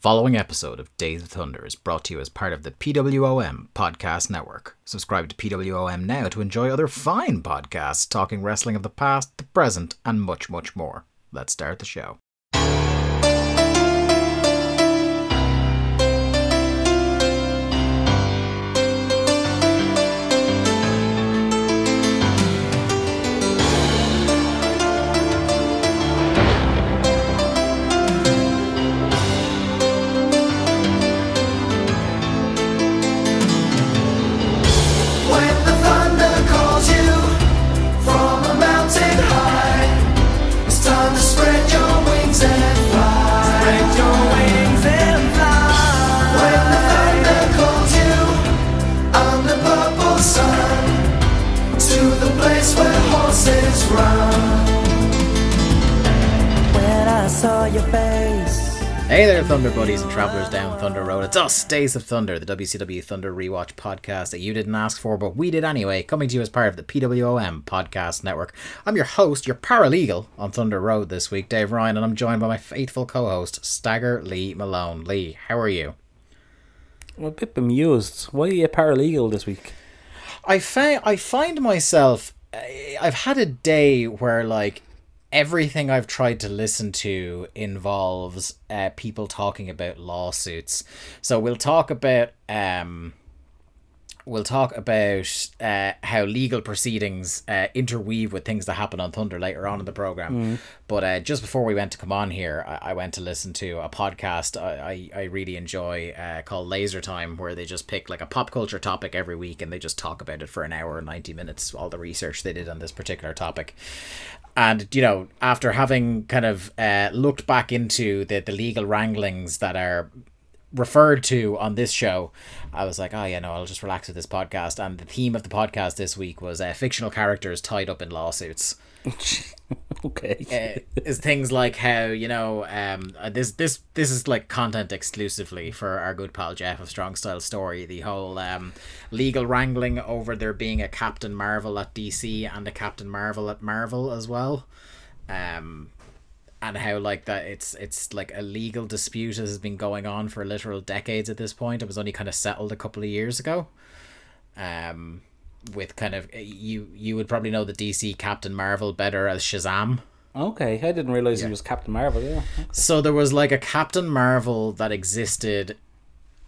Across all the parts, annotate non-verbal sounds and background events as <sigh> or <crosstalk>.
Following episode of Days of Thunder is brought to you as part of the PWOM Podcast Network. Subscribe to PWOM now to enjoy other fine podcasts talking wrestling of the past, the present, and much, much more. Let's start the show. Hey there, Thunder Buddies and Travelers down Thunder Road. It's us, Days of Thunder, the WCW Thunder Rewatch podcast that you didn't ask for, but we did anyway, coming to you as part of the PWOM Podcast Network. I'm your host, your paralegal on Thunder Road this week, Dave Ryan, and I'm joined by my faithful co host, Stagger Lee Malone. Lee, how are you? I'm a bit bemused. Why are you paralegal this week? I find I find myself I've had a day where like everything I've tried to listen to involves uh, people talking about lawsuits. So we'll talk about um we'll talk about uh, how legal proceedings uh, interweave with things that happen on Thunder later on in the program. But uh, just before we went to come on here, I, I went to listen to a podcast I, I, I really enjoy uh, called Laser Time, where they just pick like a pop culture topic every week and they just talk about it for an hour and 90 minutes, all the research they did on this particular topic. And, you know, after having kind of uh, looked back into the, the legal wranglings that are referred to on this show, I was like, oh yeah, no, I'll just relax with this podcast. And the theme of the podcast this week was uh, fictional characters tied up in lawsuits. <laughs> okay. Uh, is things like how you know um uh, this this this is like content exclusively for our good pal Jeff of Strong Style Story. The whole um legal wrangling over there being a Captain Marvel at DC and a Captain Marvel at Marvel as well. Um and how like that it's it's like a legal dispute that has been going on for literal decades at this point. It was only kind of settled a couple of years ago. Um, with kind of you you would probably know the DC Captain Marvel better as Shazam. Okay, I didn't realize he was Captain Marvel. Yeah. So there was like a Captain Marvel that existed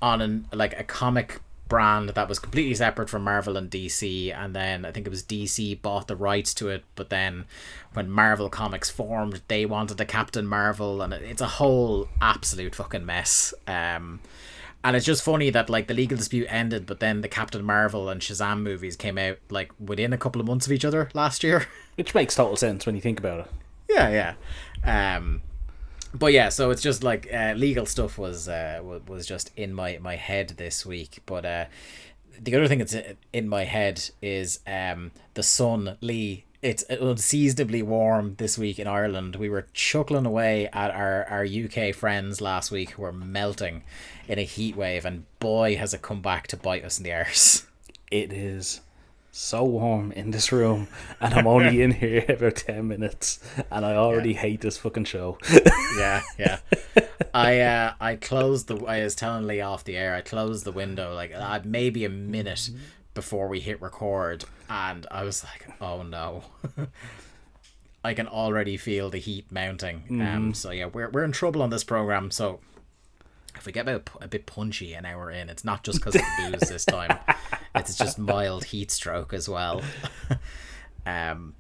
on an like a comic brand that was completely separate from Marvel and DC and then I think it was DC bought the rights to it but then when Marvel Comics formed they wanted a Captain Marvel and it's a whole absolute fucking mess um and it's just funny that like the legal dispute ended but then the Captain Marvel and Shazam movies came out like within a couple of months of each other last year. <laughs> Which makes total sense when you think about it. yeah yeah. Um but yeah so it's just like uh, legal stuff was uh was just in my my head this week. But uh the other thing that's in my head is um the sun lee it's unseasonably warm this week in Ireland. We were chuckling away at our, our UK friends last week who were melting in a heat wave, and boy, has it come back to bite us in the arse. It is so warm in this room, and I'm only in here <laughs> about 10 minutes, and I already hate this fucking show. yeah, yeah. <laughs> I uh, I closed the. I was telling Lee off the air. I closed the window like uh, maybe a minute before we hit record, and I was like, "Oh no." <laughs> I can already feel the heat mounting. Um, so yeah, we're we're in trouble on this program. So if we get a, bit- a bit punchy an hour in, it's not just because of the booze this time. <laughs> It's just mild heat stroke as well. <laughs> Um,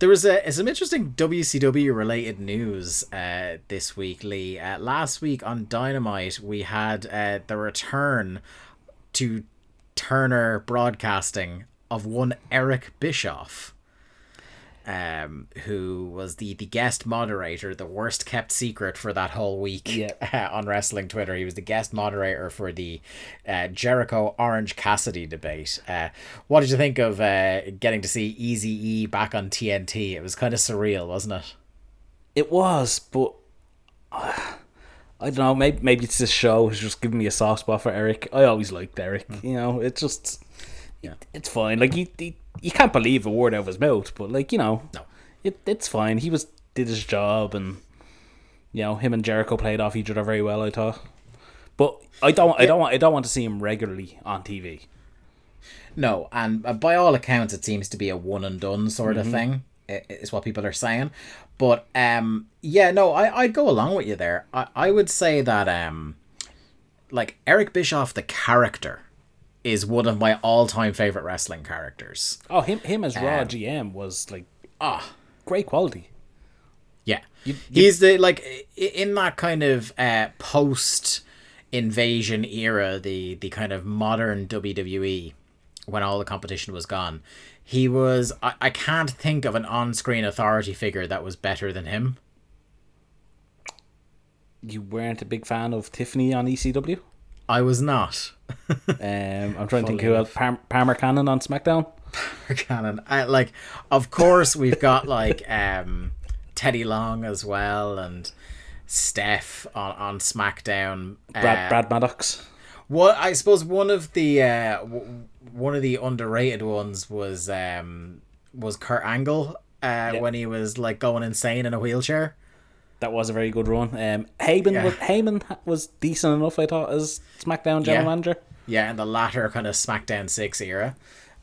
there was a, some interesting WCW related news uh, this week, Lee. Uh, last week on Dynamite, we had uh, the return to Turner Broadcasting of one Eric Bischoff, um, who was the, the guest moderator, the worst kept secret for that whole week Yeah. <laughs> on wrestling Twitter. He was the guest moderator for the uh, Jericho Orange Cassidy debate. Uh, what did you think of uh, getting to see Easy E back on TNT? It was kind of surreal, wasn't it? It was, but uh, I don't know. Maybe maybe it's this show has just given me a soft spot for Eric. I always liked Eric. You know, it's just Yeah. it's fine. Like he, he you can't believe a word out of his mouth, but like you know, No. it it's fine. He was did his job, and you know him and Jericho played off each other very well. I thought. But I don't. I don't want. I don't want to see him regularly on TV. No, and uh, by all accounts, it seems to be a one and done sort of thing. i- Is what people are saying. But um, yeah, no, I I'd go along with you there. I I would say that um, like Eric Bischoff, the character, is one of my all time favorite wrestling characters. Oh, him. Him as Raw Um, GM was like Ah, great quality. Yeah, you- he's the like in that kind of uh, post invasion era, the the kind of modern WWE when all the competition was gone. He was I, I can't think of an on screen authority figure that was better than him. You weren't a big fan of Tiffany on ECW. I was not. <laughs> Um, I'm trying to think who else. Palmer Cannon on SmackDown. Cannon. I like of course we've got like <laughs> um Teddy Long as well and Steph on, on SmackDown. Brad Uh, Brad Maddox. What I suppose one of the uh, w- one of the underrated ones was um, was Kurt Angle uh, when he was like going insane in a wheelchair. That was a very good run. Um, Heyman Yeah. was Heyman was decent enough, I thought, as SmackDown general Yeah. manager. Yeah, in the latter kind of SmackDown six era.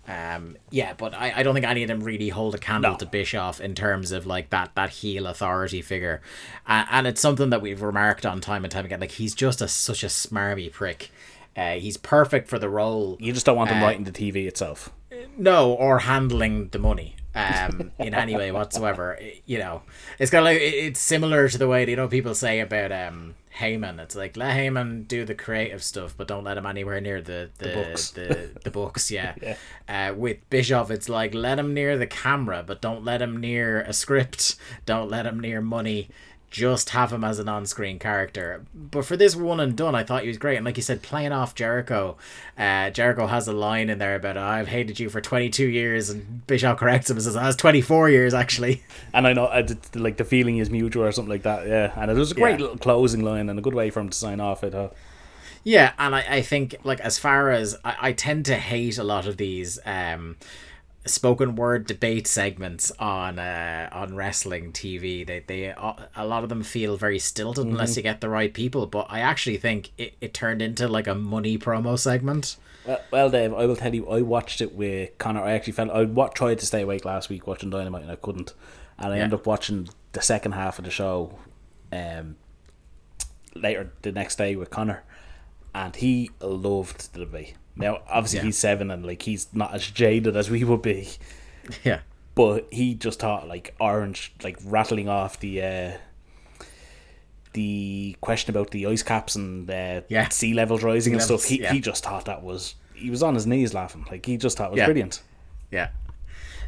Um, yeah, but I, I don't think any of them really hold a candle No. to Bischoff in terms of like that that heel authority figure, uh, and it's something that we've remarked on time and time again. Like he's just a such a smarmy prick. Uh, he's perfect for the role. You just don't want him Uh, writing the TV itself. No, or handling the money um, in any way whatsoever. <laughs> I- You know, it's kind of like it- it's similar to the way you know people say about um, Heyman. It's like let Heyman do the creative stuff, but don't let him anywhere near the the books. the, the, books. <laughs> Yeah. Yeah. Uh, with Bischoff, it's like let him near the camera, but don't let him near a script. Don't let him near money. Just have him as an on-screen character. But for this one and done, I thought he was great. And like you said, playing off Jericho, uh, Jericho has a line in there about I've hated you for 22 years, and Bischoff corrects him and says that's 24 years actually. <laughs> And I know, I did, like the feeling is mutual or something like that. Yeah, and it was a great Yeah. little closing line and a good way for him to sign off. It. thought. Yeah, and I, I think like as far as I, I tend to hate a lot of these um spoken word debate segments on uh on wrestling TV. They they a lot of them feel very stilted unless you get the right people. But I actually think it, it turned into like a money promo segment. Well, well, Dave, I will tell you, I watched it with Connor. I actually felt I wa- tried to stay awake last week watching Dynamite and I couldn't, and I Yeah. ended up watching the second half of the show, um, later the next day with Connor, and he loved the debate. Now, obviously, Yeah. he's seven and like he's not as jaded as we would be, Yeah. but he just thought like Orange like rattling off the. Uh, the question about the ice caps and uh, Yeah. sea levels rising and levels, stuff, he, yeah. he just thought that was he was on his knees laughing. Like he just thought it was brilliant. Yeah.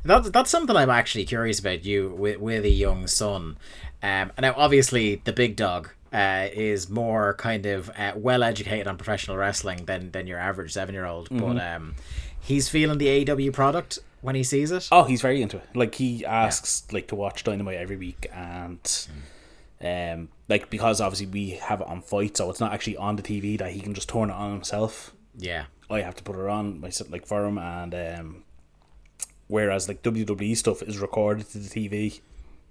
That's that's something I'm actually curious about you with with a young son. Um, and now obviously the big dog uh, is more kind of uh, well educated on professional wrestling than than your average seven year old, but um, he's feeling the AEW product when he sees it. Oh, he's very into it. Like he asks like to watch Dynamite every week and um like because obviously we have it on FITE so it's not actually on the TV that he can just turn it on himself. Yeah, I have to put it on myself like for him and um whereas like WWE stuff is recorded to the TV.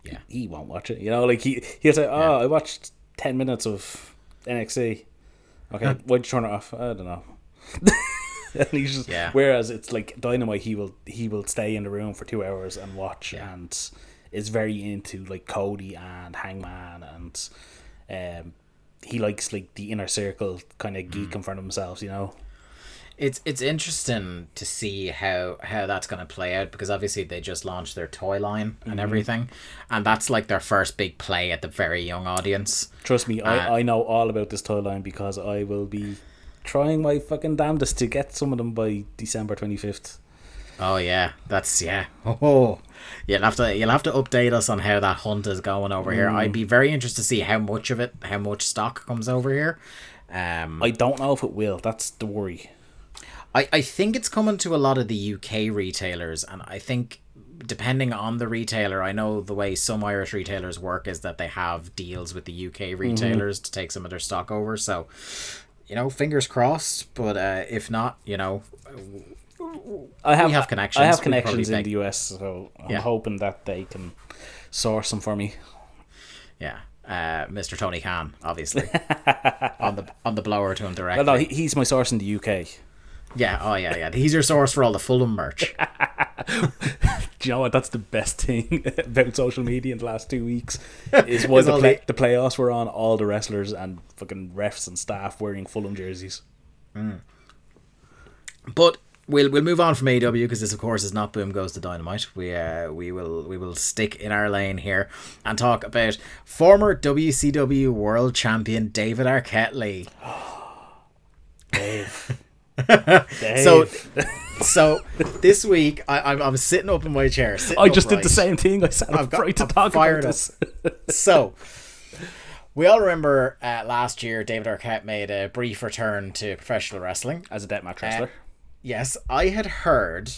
yeah, He won't watch it. You know, like he he'll say, Oh, I watched ten minutes of NXT. Okay, why'd you turn it off? I don't know. <laughs> and he's just Yeah. whereas it's like dynamite he will he will stay in the room for two hours and watch Yeah. and is very into like Cody and Hangman and um he likes like the inner circle kind of geek in front of themselves, you know. It's it's interesting to see how how that's going to play out because obviously they just launched their toy line and everything, and that's like their first big play at the very young audience. Trust me, Uh, I, I know all about this toy line because I will be trying my fucking damnedest to get some of them by December twenty fifth. Oh yeah, that's yeah. Oh, you'll have to you'll have to update us on how that hunt is going over here. I'd be very interested to see how much of it, how much stock comes over here. Um, I don't know if it will. That's the worry. I I think it's coming to a lot of the UK retailers, and I think depending on the retailer, I know the way some Irish retailers work is that they have deals with the UK retailers to take some of their stock over. So, you know, fingers crossed. But uh, if not, you know, I have, have connections. I have connections in make- the US, so I'm Yeah. hoping that they can source them for me. Yeah. uh, Mr. Tony Khan, obviously, <laughs> on the on the blower to him directly. Well, no, he's my source in the UK. Yeah, oh yeah, yeah. He's your source for all the Fulham merch. <laughs> Do you know what? That's the best thing <laughs> about social media in the last two weeks <laughs> is was the, play, the- playoffs were on all the wrestlers and fucking refs and staff wearing Fulham jerseys. But we'll we'll move on from AEW because this, of course, is not Boom Goes to Dynamite. We uh, we will we will stick in our lane here and talk about former WCW World Champion David Arquette Lee. <gasps> Dave. <laughs> So, so this week I, I'm I'm sitting up in my chair. I just did the same thing. I said I'm I've got- to I'm talk fired about this. <laughs> so we all remember uh, last year David Arquette made a brief return to professional wrestling. As a deathmatch wrestler. Yes, I had heard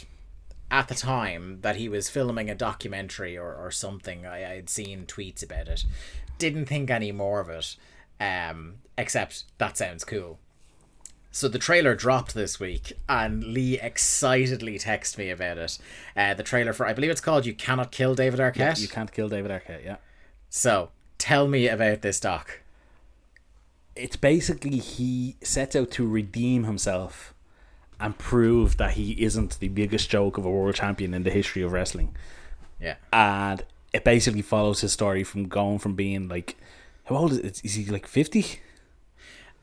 at the time that he was filming a documentary or, or something. I, I had seen tweets about it. Didn't think any more of it, um, except that sounds cool. So the trailer dropped this week, and Lee excitedly texted me about it. Uh, the trailer for, I believe it's called "You Cannot Kill David Arquette." you can't kill David Arquette, yeah. So tell me about this doc. It's basically he sets out to redeem himself and prove that he isn't the biggest joke of a world champion in the history of wrestling. Yeah, And it basically follows his story from going from being like, how old is, is, is he? Like fifty?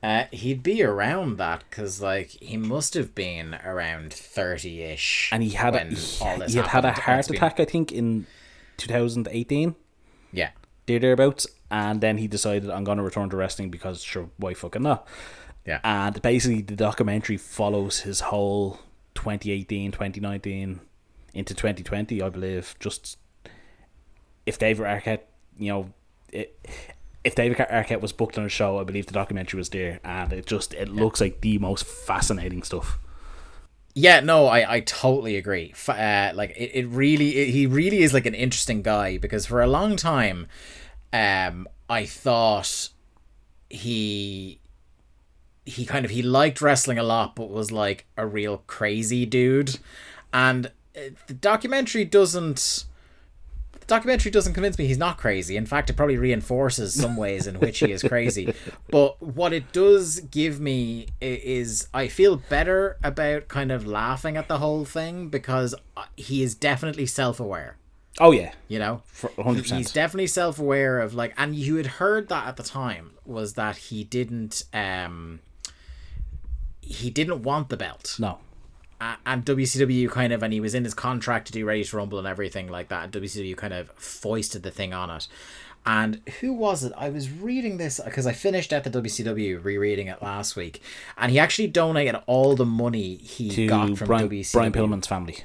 Uh, he'd be around that because like he must have been around thirty ish, And he had a, he, all this he had had a heart been- attack, I think, in 2018. Yeah, there thereabouts, and then he decided I'm gonna return to wrestling because sure, why fucking not? yeah, And basically, the documentary follows his whole 2018, 2019 into 2020, I believe. Just if David Arquette, you know, it, if David Arquette was booked on a show, I believe the documentary was there, and it just it looks like the most fascinating stuff. yeah. No, I I totally agree. Uh, like it, it really it, he really is like an interesting guy because for a long time, um, I thought he he kind of he liked wrestling a lot but was like a real crazy dude and uh, the documentary doesn't documentary doesn't convince me he's not crazy. In fact it probably reinforces some <laughs> ways in which he is crazy. But what it does give me is i feel better about kind of laughing at the whole thing because he is definitely self-aware. Oh yeah, you know? For 100%. he's definitely self-aware of like and you had heard that at the time was that he didn't um he didn't want the belt. No, and WCW kind of and he was in his contract to do Ready to Rumble and everything like that and WCW kind of foisted the thing on it and who was it I was reading this because I finished at the WCW rereading it last week and he actually donated all the money he to got from Brian, WCW Brian Pillman's family.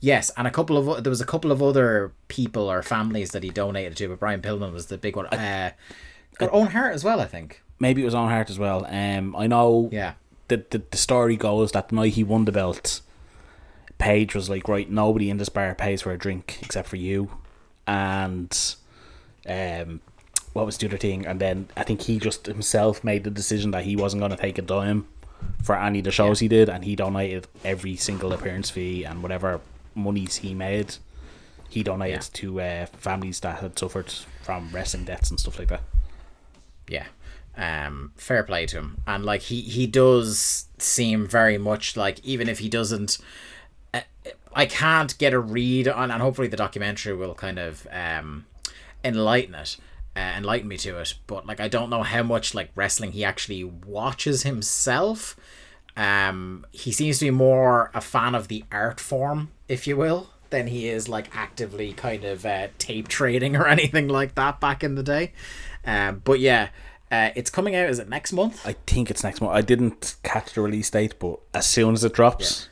Yes, and a couple of there was a couple of other people or families that he donated to, but Brian Pillman was the big one. Uh, got Owen Hart as well, I think. Maybe it was Owen Hart as well. Um, I know. Yeah, the, the the story goes that the night he won the belt, Page was like, right, nobody in this bar pays for a drink except for you, and um, what was the other thing? And then I think he just himself made the decision that he wasn't going to take a dime for any of the shows he did, and he donated every single appearance fee and whatever monies he made. He donated Yeah. to uh, families that had suffered from wrestling deaths and stuff like that. yeah. Um, fair play to him, and like he he does seem very much like even if he doesn't. uh, I can't get a read on, and hopefully the documentary will kind of um, enlighten it, uh, enlighten me to it. But like, I don't know how much like wrestling he actually watches himself. Um, he seems to be more a fan of the art form, if you will, than he is like actively kind of uh, tape trading or <laughs> anything like that back in the day. Um, but yeah, uh, it's coming out. Is it next month? I think it's next month. I didn't catch the release date, but as soon as it drops,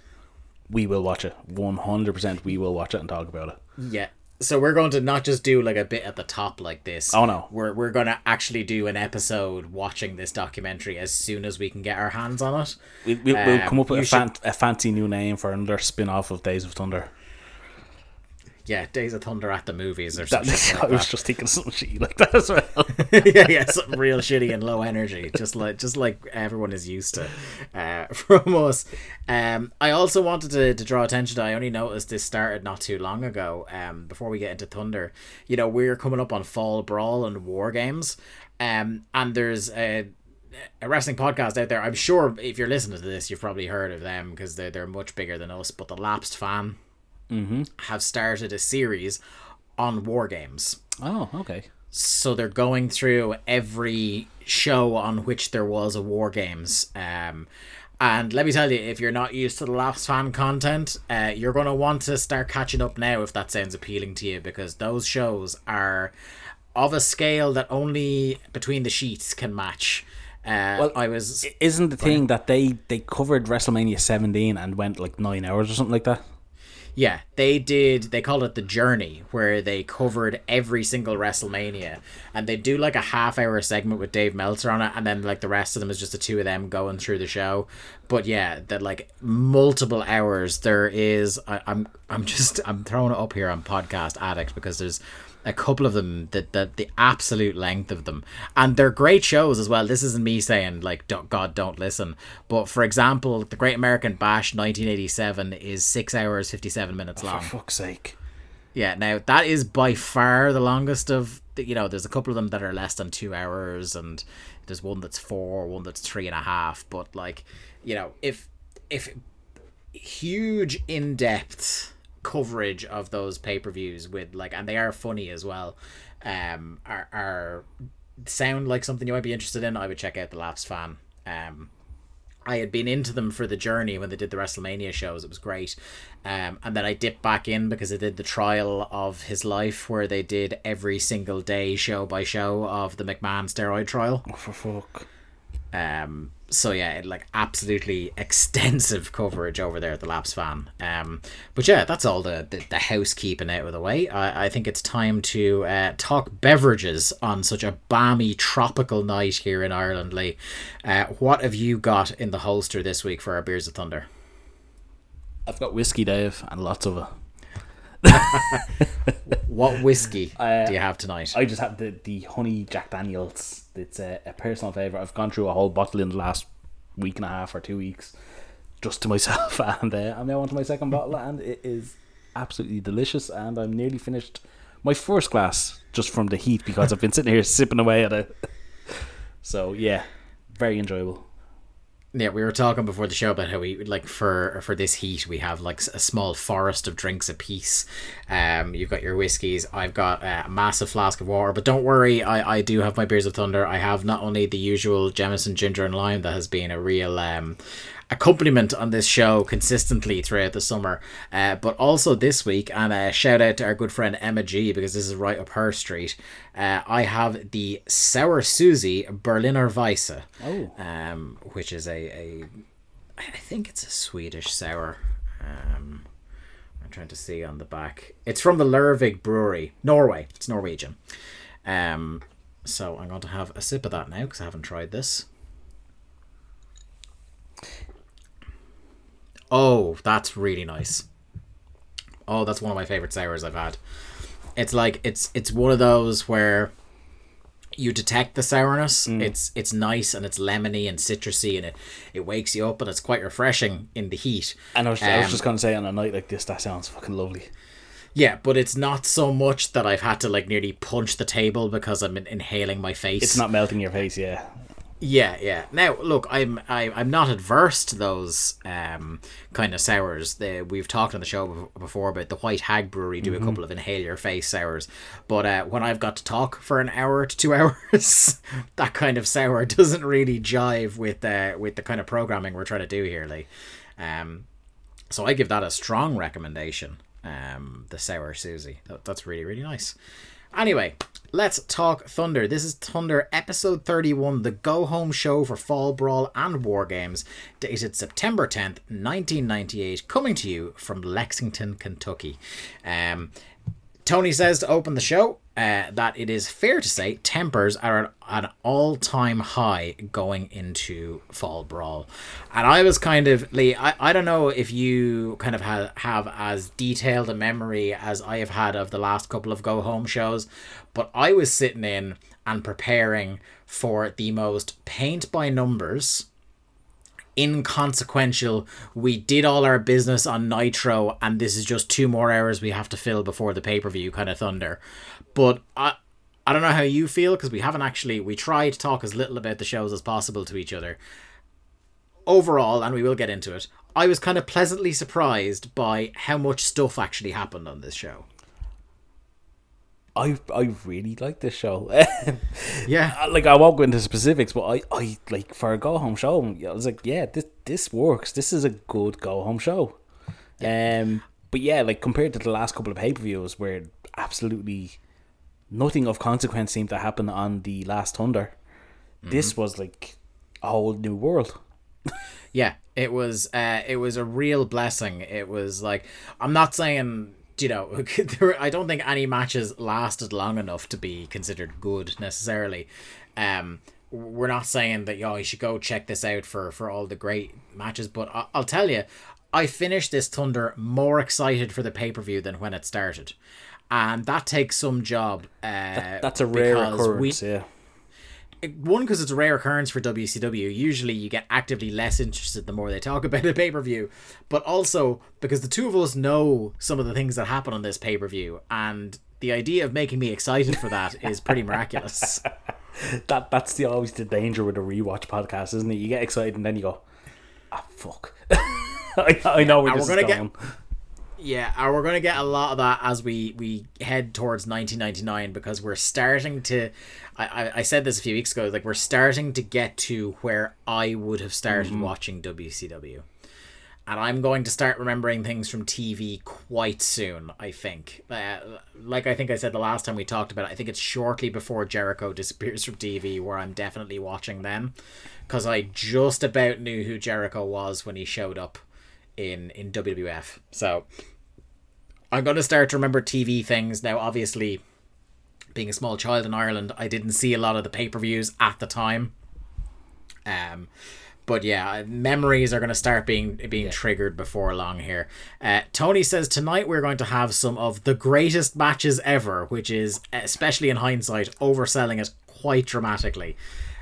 we will watch it. One hundred percent, we will watch it and talk about it. Yeah. So we're going to not just do like a bit at the top like this. Oh, no. We're we're going to actually do an episode watching this documentary as soon as we can get our hands on it. We, we'll, we'll Um, come up with a, fan, a fancy new name for another spin off of Days of Thunder. Yeah, Days of Thunder at the movies or something. Like I was that. just thinking something shitty like that as well. <laughs> <laughs> yeah, yeah, something real shitty and low energy, just like just like everyone is used to uh, <laughs> from us. Um, I also wanted to, to draw attention to. I only noticed this started not too long ago. Um, before we get into Thunder, you know, we're coming up on Fall Brawl and War Games, um, and there's a a wrestling podcast out there. I'm sure if you're listening to this, you've probably heard of them because they're they're much bigger than us. But the Lapsed Fan have started a series on War Games oh, okay. so they're going through every show on which there was a war games um and let me tell you if you're not used to the Lapsed Fan content uh, you're going to want to start catching up now if that sounds appealing to you because those shows are of a scale that only between the sheets can match uh, Well, I was Isn't the thing that they they covered WrestleMania 17 and went like nine hours or something like that? Yeah, they did. They called it the Journey, where they covered every single WrestleMania, and they do like a half-hour segment with Dave Meltzer on it, and then like the rest of them is just the two of them going through the show. But yeah, that like multiple hours. There is. I, I'm. I'm just. I'm throwing it up here on Podcast Addict because there's a couple of them that the, the absolute length of them. And they're great shows as well. This isn't me saying like don't, god don't listen. But for example the great american bash 1987 is six hours 57 minutes oh, long For fuck's sake. yeah now that is by far the longest of the, you know there's a couple of them that are less than two hours and there's one that's four one that's three and a half. But like you know if if huge in-depth coverage of those pay-per-views with like and they are funny as well um are are sound like something you might be interested in i would check out the Lapsed Fan um I had been into them for the journey when they did the WrestleMania shows. It was great. Um, and then I dipped back in because they did the trial of his life where they did every single day, show by show, of the McMahon steroid trial. Oh, for fuck. Um, so yeah, like absolutely <laughs> extensive coverage over there at the Lapsed Fan. Um, but yeah, that's all the, the, the housekeeping out of the way. I, I think it's time to uh, talk beverages on such a balmy tropical night here in Ireland, Lee. Uh, what have you got in the holster this week for our Beers of Thunder? I've got whiskey, Dave, and lots of it. <laughs> What whiskey <laughs> Uh, do you have tonight? I just have the, the honey Jack Daniels. It's a, a personal favourite. I've gone through a whole bottle in the last week and a half or two weeks just to myself, <laughs> and uh, I'm now on to my second bottle, and it is absolutely delicious. And I'm nearly finished my first glass just from the heat because I've been sitting here sipping away at it. <laughs> So, yeah, very enjoyable. Yeah, we were talking before the show about how we like for for this heat we have like a small forest of drinks apiece. Um, you've got your whiskeys. I've got uh, a massive flask of water. But don't worry, I I do have my beers of thunder. I have not only the usual Jameson ginger and lime that has been a real um accompaniment on this show consistently throughout the summer, uh, but also this week. And a shout out to our good friend Emma G because this is right up her street. Uh, I have the Sour Susie Berliner Weisse Oh. um, which is a, a I think it's a Swedish sour. Um, I'm trying to see on the back. It's from the Lervig Brewery, Norway. It's Norwegian. Um, so I'm going to have a sip of that now because I haven't tried this. Oh, that's really nice. Oh, that's one of my favorite sours I've had. It's like it's it's one of those where you detect the sourness. It's it's nice and it's lemony and citrusy and it, it wakes you up and it's quite refreshing in the heat. And I was, I was Um, just going to say, on a night like this, that sounds fucking lovely. Yeah, but it's not so much that I've had to like nearly punch the table because I'm in- inhaling my face. It's not melting your face, yeah. Yeah, yeah. Now, look, I'm I, I'm not adverse to those um kind of sours. The, we've talked on the show before about the White Hag Brewery do a couple of inhale your face sours, but uh, when I've got to talk for an hour to two <laughs> hours, that kind of sour doesn't really jive with uh, with the kind of programming we're trying to do here, Lee. Um, so I give that a strong recommendation. Um, the sour Susie. That, that's really really nice. Anyway, let's talk Thunder. This is Thunder episode 31, the go home show for Fall Brawl and War Games, dated September 10th, 1998, coming to you from Lexington, Kentucky. Um, Tony says to open the show. Uh, that it is fair to say tempers are at an all-time high going into Fall Brawl, and I was kind of Lee. I, I don't know if you kind of have have as detailed a memory as I have had of the last couple of go home shows, but I was sitting in and preparing for the most paint by numbers inconsequential. We did all our business on Nitro, and this is just two more hours we have to fill before the pay per view kind of thunder. But I, I don't know how you feel because we haven't actually. We try to talk as little about the shows as possible to each other. Overall, and we will get into it. I was kind of pleasantly surprised by how much stuff actually happened on this show. I I really like this show. <laughs> Yeah. like I won't go into specifics, but I, I like for a go home show. I was like, yeah, this this works. This is a good go home show. Um, but yeah, like compared to the last couple of pay per views, where absolutely nothing of consequence seemed to happen on the last Thunder, this was like a whole new world. <laughs> Yeah, it was uh it was a real blessing. It was like I'm not saying you know <laughs> there, I don't think any matches lasted long enough to be considered good necessarily. Um we're not saying that yo you should go check this out for for all the great matches, but I, I'll tell you I finished this Thunder more excited for the pay-per-view than when it started. And that takes some job. Uh, That's a rare because we- occurrence. yeah. One because it's a rare occurrence for WCW. Usually, you get actively less interested the more they talk <laughs> about a pay per view, but also because the two of us know some of the things that happen on this pay per view, and the idea of making me excited for that is pretty miraculous. <laughs> That that's the always the danger with a rewatch podcast, isn't it? You get excited and then you go, ah, fuck. I, <laughs> I know this we're is gonna going. get- Yeah, and we're gonna get a lot of that as we we head towards 1999 because we're starting to. I, I, said this a few weeks ago. Like we're starting to get to where I would have started watching WCW, and I'm going to start remembering things from TV quite soon. I think, uh, like I think I said the last time we talked about it. I think it's shortly before Jericho <laughs> disappears from TV where I'm definitely watching them, because I just about knew who Jericho was when he showed up in in WWF. So I'm going to start to remember TV things now. Obviously, being a small child in Ireland, I didn't see a lot of the pay per views at the time. Um, but yeah, memories are going to start being being triggered before long here. Uh, Tony says tonight we're going to have some of the greatest matches ever, which is especially in hindsight overselling it quite dramatically.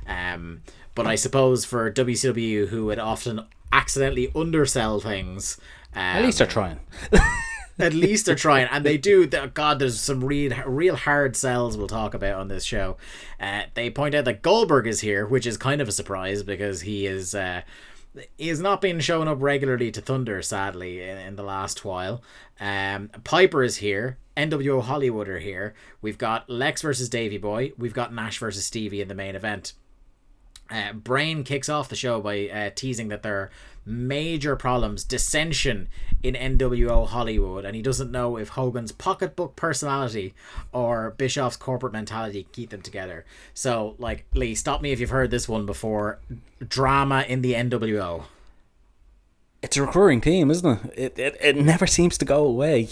Um, but I suppose for WCW, who would often accidentally undersell things, um, At least they're trying. <laughs> at least they're trying, and they do. <laughs> th- God, there's some real, real hard sells we'll talk about on this show. Uh, they point out that Goldberg is here, which is kind of a surprise because he is. Uh, he has not been showing up regularly to Thunder, sadly, in, in the last while. Um, Piper is here. NWO Hollywood are here. We've got Lex versus Davy Boy. We've got Nash versus Stevie in the main event. Uh, Brain kicks off the show by uh, teasing that there are major problems, dissension in NWO Hollywood, and he doesn't know if Hogan's pocketbook personality or Bischoff's corporate mentality keep them together. So, like, Lee, stop me if you've heard this one before. Drama in the NWO. It's a recurring theme, isn't it? It it, it never seems to go away.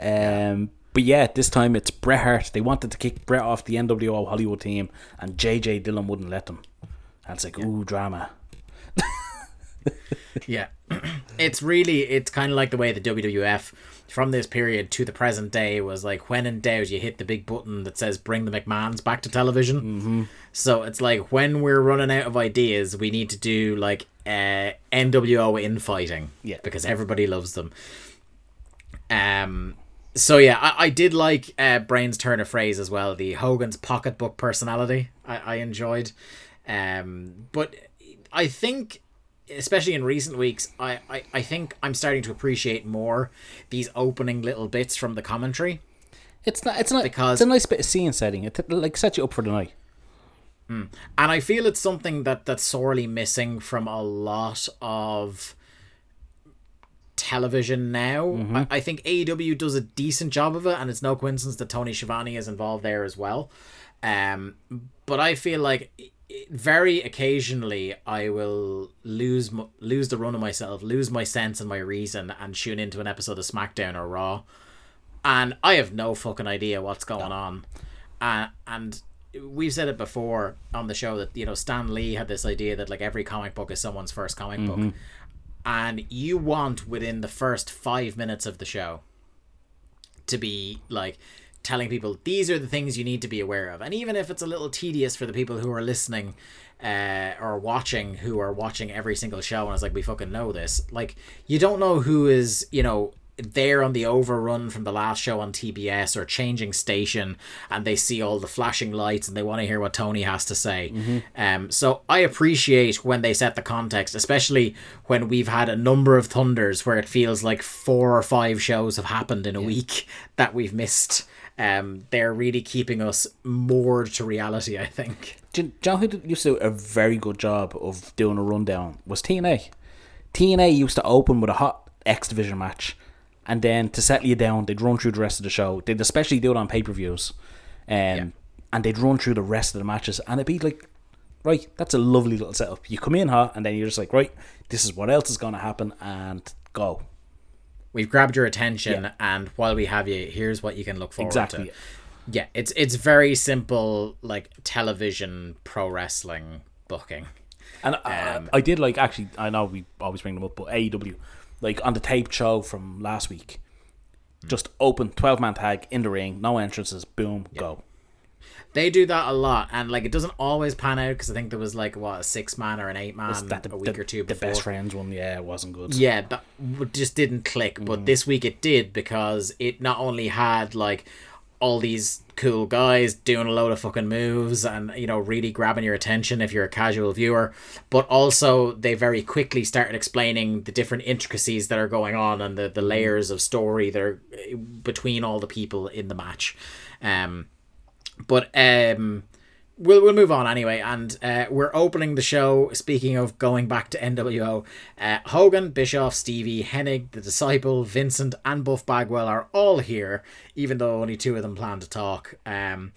Um, but yeah, this time it's Bret Hart. They wanted to kick Bret off the NWO Hollywood team, and JJ Dillon wouldn't let them. And it's like, ooh, drama. <laughs> Yeah. <clears throat> it's really it's kind of like the way the WWF from this period to the present day was like when in doubt you hit the big button that says bring the McMahons back to television. Mm-hmm. So it's like when we're running out of ideas, we need to do like uh, NWO infighting. Yeah. Because everybody loves them. Um so yeah, I, I did like uh, Brain's turn of phrase as well. The Hogan's pocketbook personality, I, I enjoyed. Um, but I think, especially in recent weeks, I, I, I think I'm starting to appreciate more these opening little bits from the commentary. It's not. It's not Because- it's a nice bit of scene setting. It like sets you up for the night. And I feel it's something that that's sorely missing from a lot of television now. I, I think AEW does a decent job of it, and it's no coincidence that Tony Schiavone is involved there as well. Um, but I feel like very occasionally I will lose lose the run of myself, lose my sense and my reason, and tune into an episode of SmackDown or Raw and I have no fucking idea what's going on. Uh, and we've said it before on the show that you know Stan Lee had this idea that like every comic book is someone's first comic book, and you want within the first five minutes of the show to be like telling people these are the things you need to be aware of. And even if it's a little tedious for the people who are listening uh, or watching who are watching every single show and it's like we fucking know this. Like you don't know who is you know there on the overrun from the last show on TBS or changing station and they see all the flashing lights and they want to hear what Tony has to say. Um, so I appreciate when they set the context, especially when we've had a number of thunders where it feels like four or five shows have happened in a week <laughs> that we've missed. Um, they're really keeping us moored to reality, I think. John, you, know who used to do a very good job of doing a rundown? Was TNA. TNA used to open with a hot X Division match, and then to settle you down, they'd run through the rest of the show. They'd especially do it on pay per views, um, and they'd run through the rest of the matches, and it'd be like, right, that's a lovely little setup. You come in huh, and then you're just like, right, this is what else is going to happen, and go. We've grabbed your attention, Yeah. and while we have you, here's what you can look forward Exactly. to. Yeah, it's it's very simple, like television pro wrestling booking. And I, Um, I did like actually. I know we always bring them up, but AEW, like on the taped show from last week, just open twelve man tag in the ring, no entrances, boom, go. They do that a lot, and like it doesn't always pan out because I think there was like what a six man or an eight man that the, a week the- or two Before. the best friends one? Yeah, it wasn't good. Yeah, that just didn't click. Mm. But this week it did because it not only had like all these cool guys doing a load of fucking moves and you know really grabbing your attention if you're a casual viewer, but also they very quickly started explaining the different intricacies that are going on and the the Mm. layers of story that are uh, between all the people in the match. Um, but um we'll we'll move on anyway, and uh, we're opening the show. Speaking of going back to NWO, uh, Hogan, Bischoff, Stevie, Hennig, the Disciple, Vincent, and Buff Bagwell are all here, even though only two of them plan to talk. Um,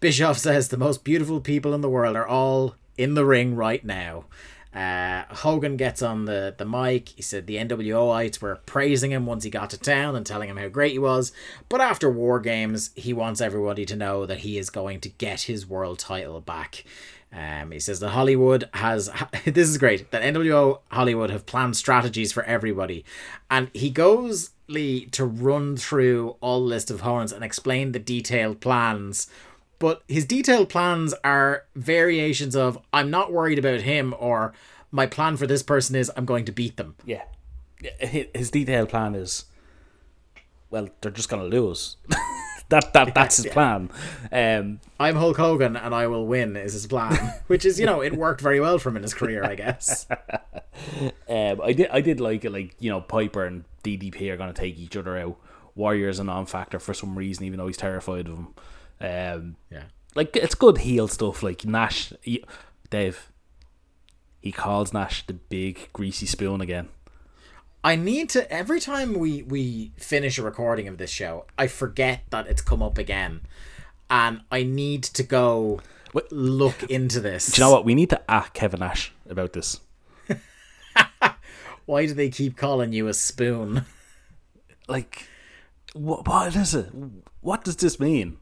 Bischoff says the most beautiful people in the world are all in the ring right now. Uh, Hogan gets on the, the mic. He said the NWOites were praising him once he got to town and telling him how great he was. But after War Games, he wants everybody to know that he is going to get his world title back. Um, he says that Hollywood has. <laughs> This is great. That NWO Hollywood have planned strategies for everybody. And he goes Lee to run through all list of horns and explain the detailed plans but his detailed plans are variations of I'm not worried about him or my plan for this person is I'm going to beat them. yeah. His detailed plan is, well, they're just gonna lose. <laughs> that that that's his plan. Um, I'm Hulk Hogan and I will win is his plan, <laughs> which is you know it worked very well for him in his career, I guess. <laughs> um, I did I did like it, like you know Piper and DDP are gonna take each other out. Warrior's a non-factor for some reason, even though he's terrified of him. Um, Yeah. like it's good heel stuff. Like Nash, he, Dave, he calls Nash the big greasy spoon again. I need to every time we we finish a recording of this show, I forget that it's come up again, and I need to go look into this. Do you know what? We need to ask Kevin Nash about this. <laughs> Why do they keep calling you a spoon? Like, what? What is it? What does this mean?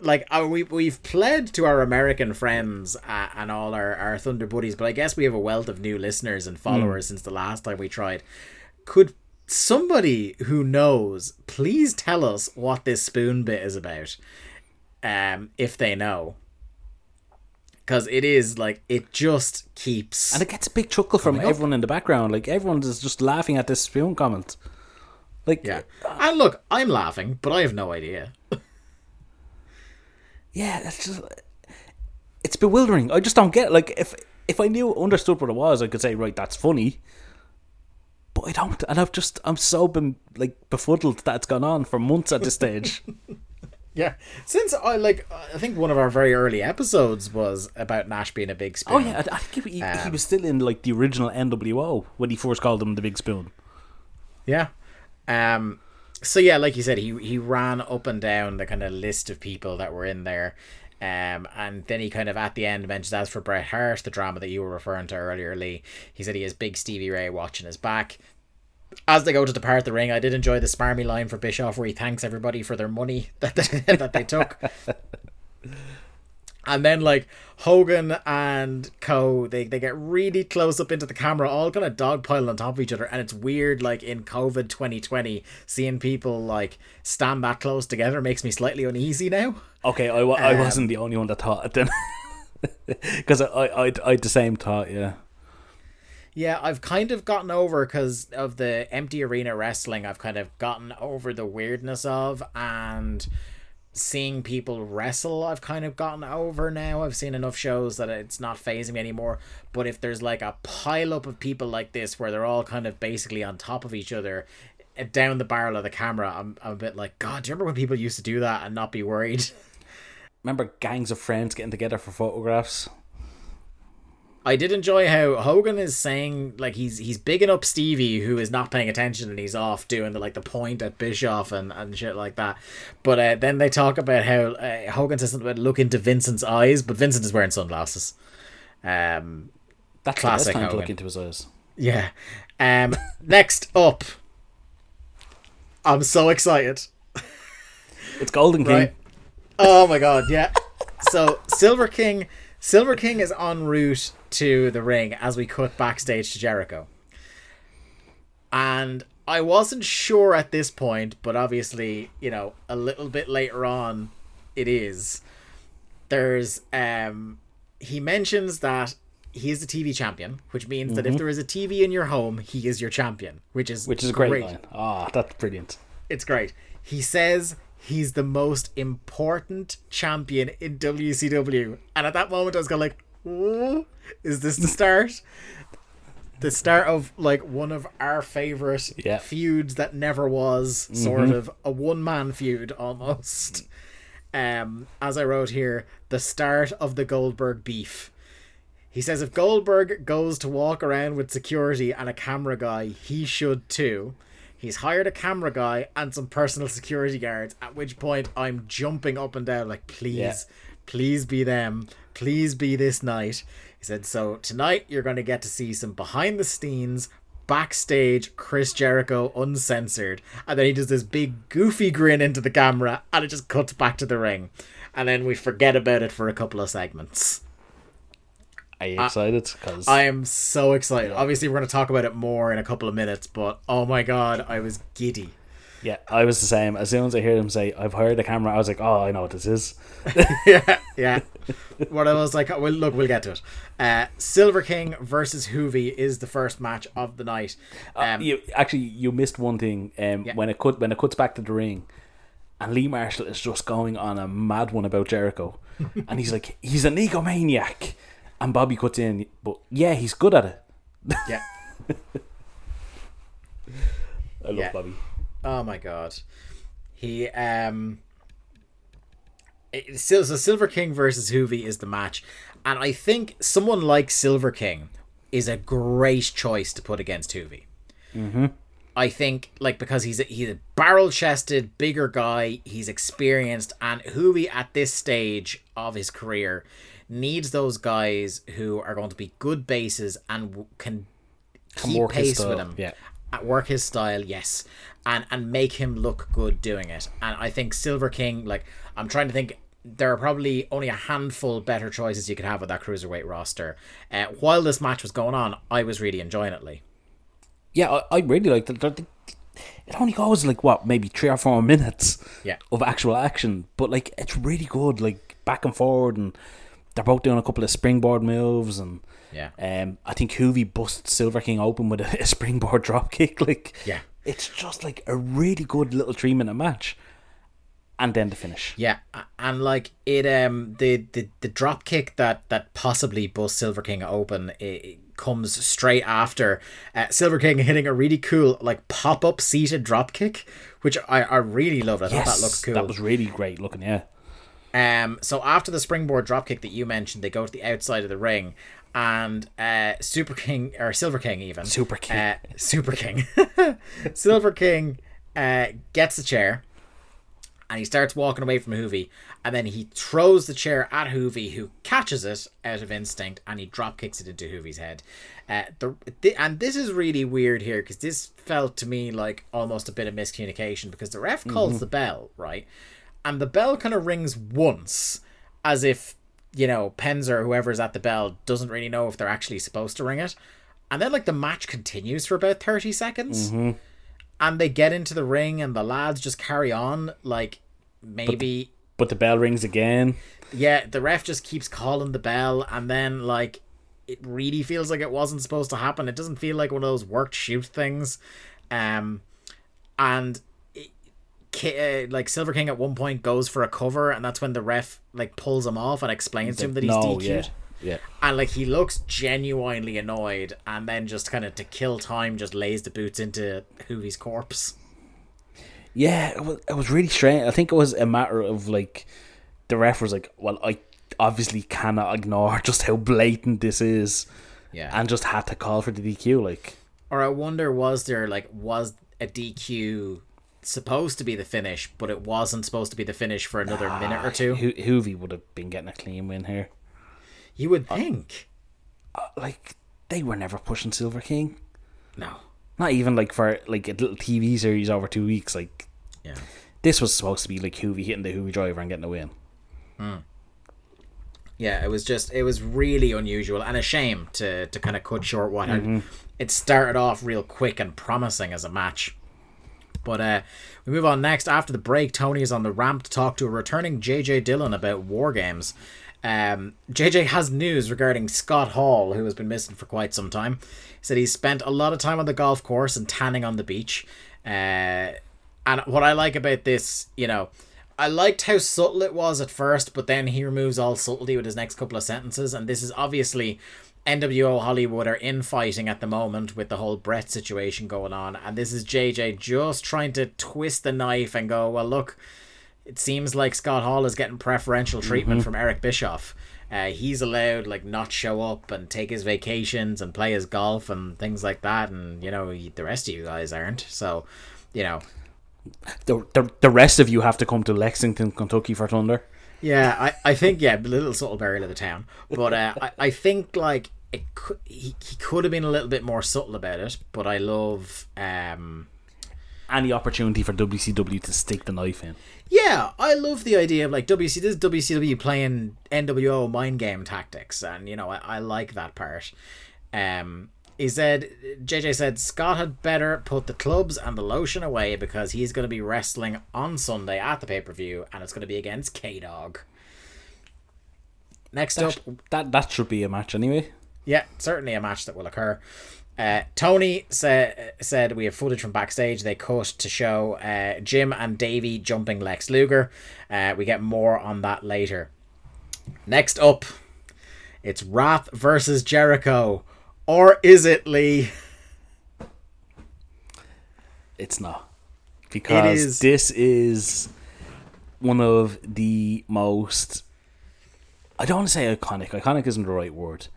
Like uh, we we've pled to our American friends uh, and all our our Thunder buddies, but I guess we have a wealth of new listeners and followers since the last time we tried. Could somebody who knows please tell us what this spoon bit is about? Um, if they know, because it is like it just keeps. And it gets a big chuckle from Coming up. everyone in the background. Like everyone is just laughing at this spoon comment. Like, yeah, and look, I'm laughing, but I have no idea. Yeah, it's just it's bewildering. I just don't get it. like if if I knew understood what it was, I could say right, that's funny. But I don't, and I've just I'm so been like befuddled that it's gone on for months at this stage. <laughs> Yeah, since I like, I think one of our very early episodes was about Nash being a big spoon. oh yeah, I, I think he, he Um, was still in like the original NWO when he first called him the Big Spoon. Yeah. Um so yeah, like you said, he he ran up and down the kind of list of people that were in there. Um and then he kind of at the end mentions as for Bret Hart, the drama that you were referring to earlier, Lee, he said he has big Stevie Ray watching his back. as they go to depart the ring, I did enjoy the smarmy line for Bischoff where he thanks everybody for their money <laughs> that that they took. <laughs> And then like Hogan and Co, they, they get really close up into the camera, all kind of dogpiling on top of each other, and it's weird. Like in COVID twenty twenty, seeing people like stand that close together makes me slightly uneasy now. Okay, I, wa- I Um, wasn't the only one that thought it then. <laughs> Because I, I, I, I had the same thought, yeah. Yeah, I've kind of gotten over because of the empty arena wrestling. I've kind of gotten over the weirdness of and seeing people wrestle. I've kind of gotten over now. I've seen enough shows that it's not phasing me anymore. But if there's like a pile up of people like this where they're all kind of basically on top of each other eh, down the barrel of the camera, I'm, I'm a bit like, God, do you remember when people used to do that and not be worried? Remember gangs of friends getting together for photographs? I did enjoy how Hogan is saying like he's he's bigging up Stevie who is not paying attention and he's off doing the like the point at Bischoff and, and shit like that. But uh, then they talk about how uh, Hogan says something about look into Vincent's eyes, but Vincent is wearing sunglasses. Um, That's Classic the best time to look into his eyes. yeah. Um, next up, I'm so excited. It's Golden King. Right. Oh my god, yeah. So Silver King Silver King is en route to the ring as we cut backstage to Jericho. And I wasn't sure at this point, but obviously, you know, a little bit later on it is. There's um he mentions that he is the TV champion, which means that if there is a TV in your home, he is your champion, which is Which is a great, line. Ah, that's brilliant. it's great. He says he's the most important champion in WCW. And at that moment, I was of like, "Oh, is this the start? the start of like one of our favorite Yeah. feuds that never was, sort of a one man feud almost. Um, as I wrote here, the start of the Goldberg beef. He says if Goldberg goes to walk around with security and a camera guy, he should too. He's hired a camera guy and some personal security guards, at which point I'm jumping up and down like, please, Yeah. please be them. Please be this night. He said, so tonight you're going to get to see some behind the scenes, backstage Chris Jericho uncensored. And then he does this big goofy grin into the camera and it just cuts back to the ring. And then we forget about it for a couple of segments. Are you excited? Because I am so excited. Obviously, we're going to talk about it more in a couple of minutes, but oh my god, I was giddy. Yeah, I was the same. As soon as I heard him say, "I've hired a camera," I was like, "Oh, I know what this is." <laughs> yeah, yeah. What I was like, well, look, we'll get to it. Uh, Silver King versus Juvi is the first match of the night. Um, you actually you missed one thing. Um, Yeah. when it cut when it cuts back to the ring, and Lee Marshall is just going on a mad one about Jericho, <laughs> and he's like, he's an egomaniac, and Bobby cuts in, but yeah, he's good at it. yeah. <laughs> I love Yeah. Bobby. Oh my god. He um it- so so Silver King versus Juvi is the match. And I think someone like Silver King is a great choice to put against Juvi. Mm-hmm. I think like because he's a, he's a barrel chested, bigger guy, he's experienced, and Juvi at this stage of his career needs those guys who are going to be good bases and w- can keep pace with him yeah. at work his style, yes, and and make him look good doing it. And I think Silver King, like I'm trying to think, there are probably only a handful better choices you could have with that cruiserweight roster. Uh, while this match was going on, I was really enjoying it. Lee. Yeah, I, I really liked it. It only goes like what, maybe three or four <laughs> minutes Yeah. of actual action, but like it's really good, like back and forward, and they're both doing a couple of springboard moves, and Yeah. um, I think Juvi busts Silver King open with a, a <laughs> springboard <laughs> drop kick. Like, Yeah. It's just like a really good little three minute match, and then the finish. Yeah, and like it, um, the the the drop kick that that possibly busts Silver King open it, comes straight after uh, Silver King <laughs> hitting a really cool like pop up seated drop kick, which I I really loved. I thought that looked cool. That was really great looking. Yeah. Um, so after the springboard dropkick that you mentioned, they go to the outside of the ring, and uh, Super King or Silver King even Super King. uh, Super King, <laughs> Silver King uh, gets the chair, and he starts walking away from Juvi, and then he throws the chair at Juvi, who catches it out of instinct, and he drop kicks it into Juvi's head. Uh, the, the and this is really weird here because this felt to me like almost a bit of miscommunication because the ref calls the bell right, and the bell kind of rings once, as if you know Penzer or whoever's at the bell doesn't really know if they're actually supposed to ring it, and then like the match continues for about thirty seconds. And they get into the ring and the lads just carry on like maybe But the bell rings again. yeah the ref just keeps calling the bell and then like it really feels like it wasn't supposed to happen. It doesn't feel like one of those worked shoot things. Um and uh, like silver king at one point goes for a cover and that's when the ref like pulls him off and explains to him that he's no, DQ'd yeah, yeah. and like he looks genuinely annoyed and then just kind of to kill time just lays the boots into Juvi's corpse Yeah, it was, it was really strange. I think it was a matter of like the ref was like, "Well, I obviously cannot ignore just how blatant this is," yeah and just had to call for the DQ. Like, Or I wonder, was there like was a DQ supposed to be the finish, but it wasn't supposed to be the finish for another ah, minute or two? Ho- Juvi would have been getting a clean win here. You would uh, think. Uh, like, they were never pushing Silver King. No. Not even like for like a little TV series over two weeks. Like, Yeah. this was supposed to be like Juvi hitting the Juvi driver and getting a win. Hmm. Yeah, it was just it was really unusual and a shame to to kind of cut short what had mm-hmm. it started off real quick and promising as a match. But uh we move on next. After the break, Tony is on the ramp to talk to a returning JJ Dillon about war games. Um, JJ has news regarding Scott Hall, who has been missing for quite some time. He said he spent a lot of time on the golf course and tanning on the beach. Uh, and what I like about this, you know, I liked how subtle it was at first, but then he removes all subtlety with his next couple of sentences. And this is obviously NWO Hollywood are infighting at the moment with the whole Brett situation going on. And this is JJ just trying to twist the knife and go, well, look, it seems like Scott Hall is getting preferential treatment from Eric Bischoff. Uh, he's allowed like not show up and take his vacations and play his golf and things like that, and you know the rest of you guys aren't. So, you know, The, the, the rest of you have to come to Lexington, Kentucky for Thunder. Yeah, I, I think yeah, a little subtle burial of the town, but uh, I, I think like it could, he, he could have been a little bit more subtle about it. But I love um Any opportunity for WCW to stick the knife in. yeah, I love the idea of like WC this is WCW playing NWO mind game tactics, and you know I, I like that part. Um, he said JJ said Scott had better put the clubs and the lotion away because he's going to be wrestling on Sunday at the pay per view, and it's going to be against K Dog. Next up, That, that that should be a match anyway. Yeah, certainly a match that will occur. Uh, Tony said said we have footage from backstage. They cut to show uh, Jim and Davey jumping Lex Luger. Uh, we get more on that later. Next up, it's Wrath versus Jericho, or is it Lee? It's not. Because is- this is one of the most I don't want to say iconic. Iconic isn't the right word.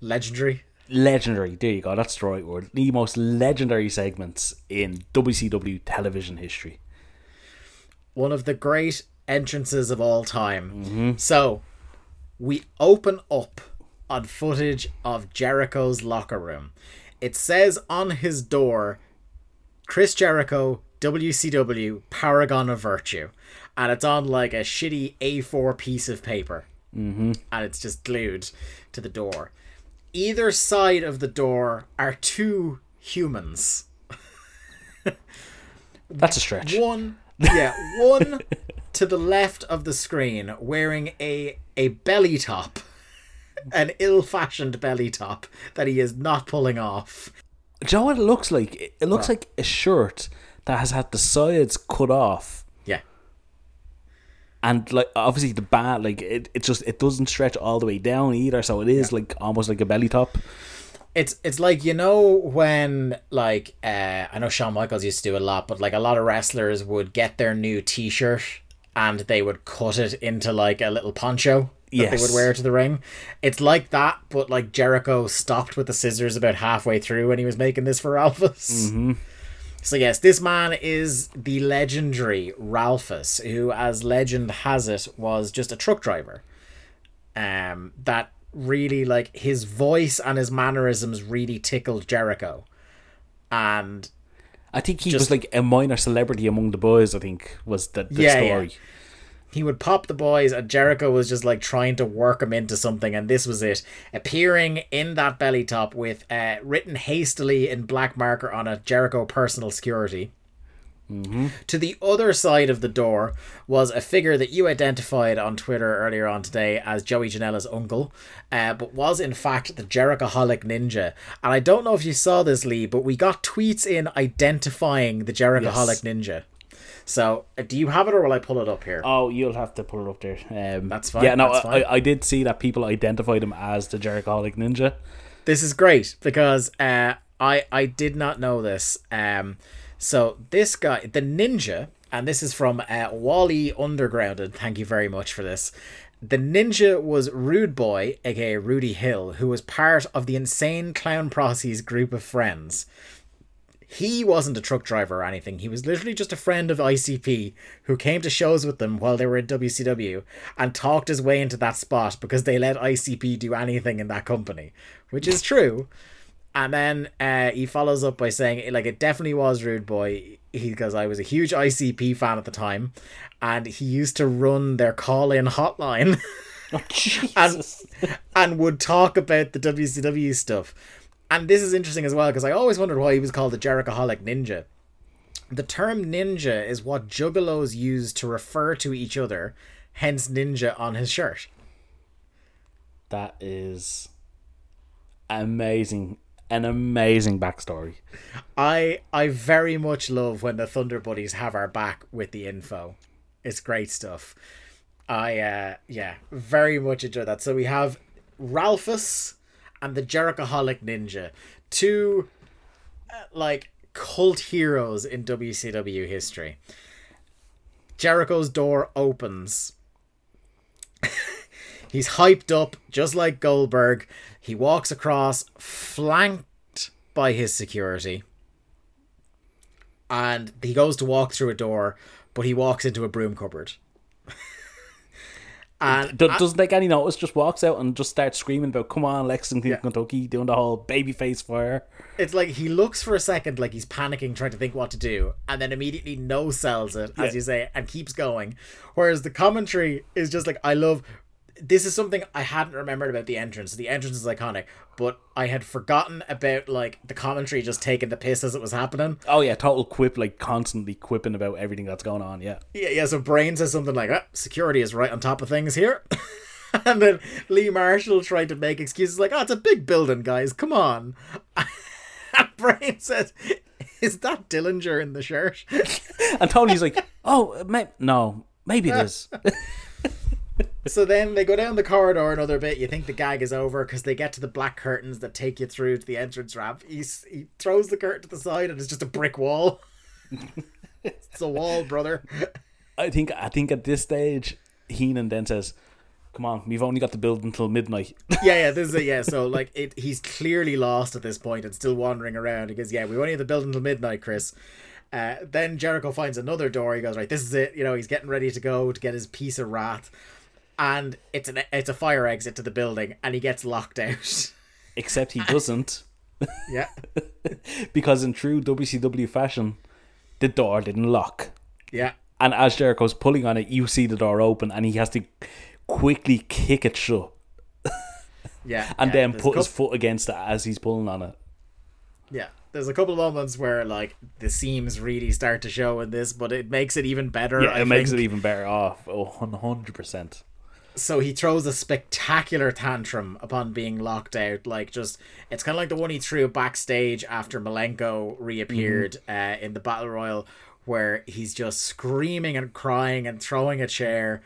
Legendary. Legendary. There you go. That's the right word. The most legendary segments in WCW television history. one of the great entrances of all time. So, we open up on footage of Jericho's locker room. It says on his door, Chris Jericho, WCW, Paragon of Virtue. And it's on like a shitty A4 piece of paper. Mm-hmm. And it's just glued to the door. Either side of the door are two humans. That's a stretch. One, yeah, one <laughs> to the left of the screen wearing a a belly top, <laughs> an ill-fashioned belly top that he is not pulling off. Do you know what it looks like? It, it looks like a shirt that has had the sides cut off. Yeah, And like obviously the band like it, it just it doesn't stretch all the way down either, so it is like almost like a belly top. it's it's like you know when like uh, I know Shawn Michaels used to do a lot, but like a lot of wrestlers would get their new T-shirt and they would cut it into like a little poncho that they would wear to the ring. It's like that, but like Jericho stopped with the scissors about halfway through when he was making this for Ralphus. So yes, this man is the legendary Ralphus, who, as legend has it, was just a truck driver. Um, that really like his voice and his mannerisms really tickled Jericho, and I think he Just- was like a minor celebrity among the boys. I think was the, the Yeah, yeah. He would pop the boys, and Jericho was just like trying to work him into something, and this was it. Appearing in that belly top with uh, written hastily in black marker on it, Jericho personal security. To the other side of the door was a figure that you identified on Twitter earlier on today as Joey Janela's uncle, uh, but was in fact the Jerichoholic Ninja. And I don't know if you saw this, Lee, but we got tweets in identifying the Jerichoholic Ninja. So, uh, do you have it, or will I pull it up here? Oh, you'll have to pull it up there. Um, That's fine, Yeah, no, that's I, fine. I did see that people identified him as the Jerichoholic Ninja. this is great because uh, I I did not know this. Um, so this guy, the ninja, and this is from uh, Wally Undergrounded. Thank you very much for this. The ninja was Rude Boy, aka Rudy Hill, who was part of the Insane Clown Posse's group of friends. He wasn't a truck driver or anything. He was literally just a friend of ICP who came to shows with them while they were in WCW and talked his way into that spot because they let ICP do anything in that company, which is true. And then uh, he follows up by saying, like, it definitely was Rude Boy. He goes, I was a huge ICP fan at the time, and he used to run their call in hotline. <laughs> and and would talk about the WCW stuff. And this is interesting as well because I always wondered why he was called the Jerichoholic Ninja. The term ninja is what juggalos use to refer to each other, hence ninja on his shirt. That is amazing. An amazing backstory. I I very much love when the Thunder Buddies have our back with the info. It's great stuff. I uh yeah, very much enjoy that. So we have Ralphus and the Jerichoholic Ninja, two uh, like cult heroes in WCW history. Jericho's door opens. <laughs> He's hyped up just like Goldberg. He walks across, flanked by his security. And he goes to walk through a door, but he walks into a broom cupboard. And Do, doesn't take any notice, just walks out and just starts screaming about come on, Lexington, Kentucky, doing the whole baby face fire. it's like he looks for a second like he's panicking trying to think what to do and then immediately no sells it as Yeah. you say and keeps going whereas the commentary is just like i love this is something i hadn't remembered about the entrance. The entrance is iconic but i had forgotten about like the commentary just taking the piss as it was happening. Oh yeah, total quip, like constantly quipping about everything that's going on. Yeah, yeah yeah so brain says something like ah, security is right on top of things here. <laughs> And then lee marshall tried to make excuses like oh it's a big building guys come on. <laughs> And brain says is that dillinger in the shirt? <laughs> And Tony's like, oh, may- no, maybe it is. So then they go down the corridor another bit. You think the gag is over because they get to the black curtains that take you through to the entrance ramp. He, he throws the curtain to the side and it's just a brick wall. <laughs> it's a wall, brother. I think I think at this stage, Heenan then says, "Come on, we've only got to build until midnight." <laughs> Yeah, yeah, this is it. Yeah, so like it, he's clearly lost at this point and still wandering around. He goes, "Yeah, we only have to build until midnight, Chris." Uh, then Jericho finds another door. He goes, "Right, this is it." You know, he's getting ready to go to get his piece of wrath, and it's an it's a fire exit to the building, and he gets locked out. <laughs> Except he doesn't, yeah. <laughs> because in true WCW fashion, the door didn't lock. Yeah. And as Jericho's pulling on it, you see the door open, and he has to quickly kick it shut, <laughs> Yeah. and yeah, then put his foot against it as he's pulling on it. Yeah. There's a couple of moments where like the seams really start to show in this, but it makes it even better. Yeah, I it makes think. it even better off. Oh, 100%. So he throws a spectacular tantrum upon being locked out. Like just it's kind of like the one he threw backstage after Malenko reappeared uh, in the battle royal, where he's just screaming and crying and throwing a chair.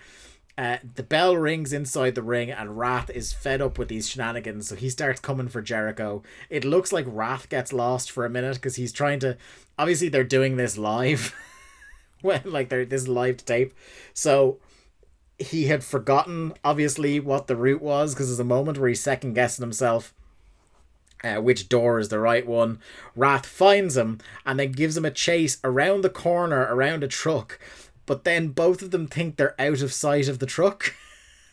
Uh, the bell rings inside the ring, and Wrath is fed up with these shenanigans, so he starts coming for Jericho. It looks like Wrath gets lost for a minute because he's trying to. Obviously, they're doing this live, <laughs> when like they're this live tape, so he had forgotten obviously what the route was because there's a moment where he's second guessing himself uh, which door is the right one. Wrath finds him and then gives him a chase around the corner around a truck. But then both of them think they're out of sight of the truck.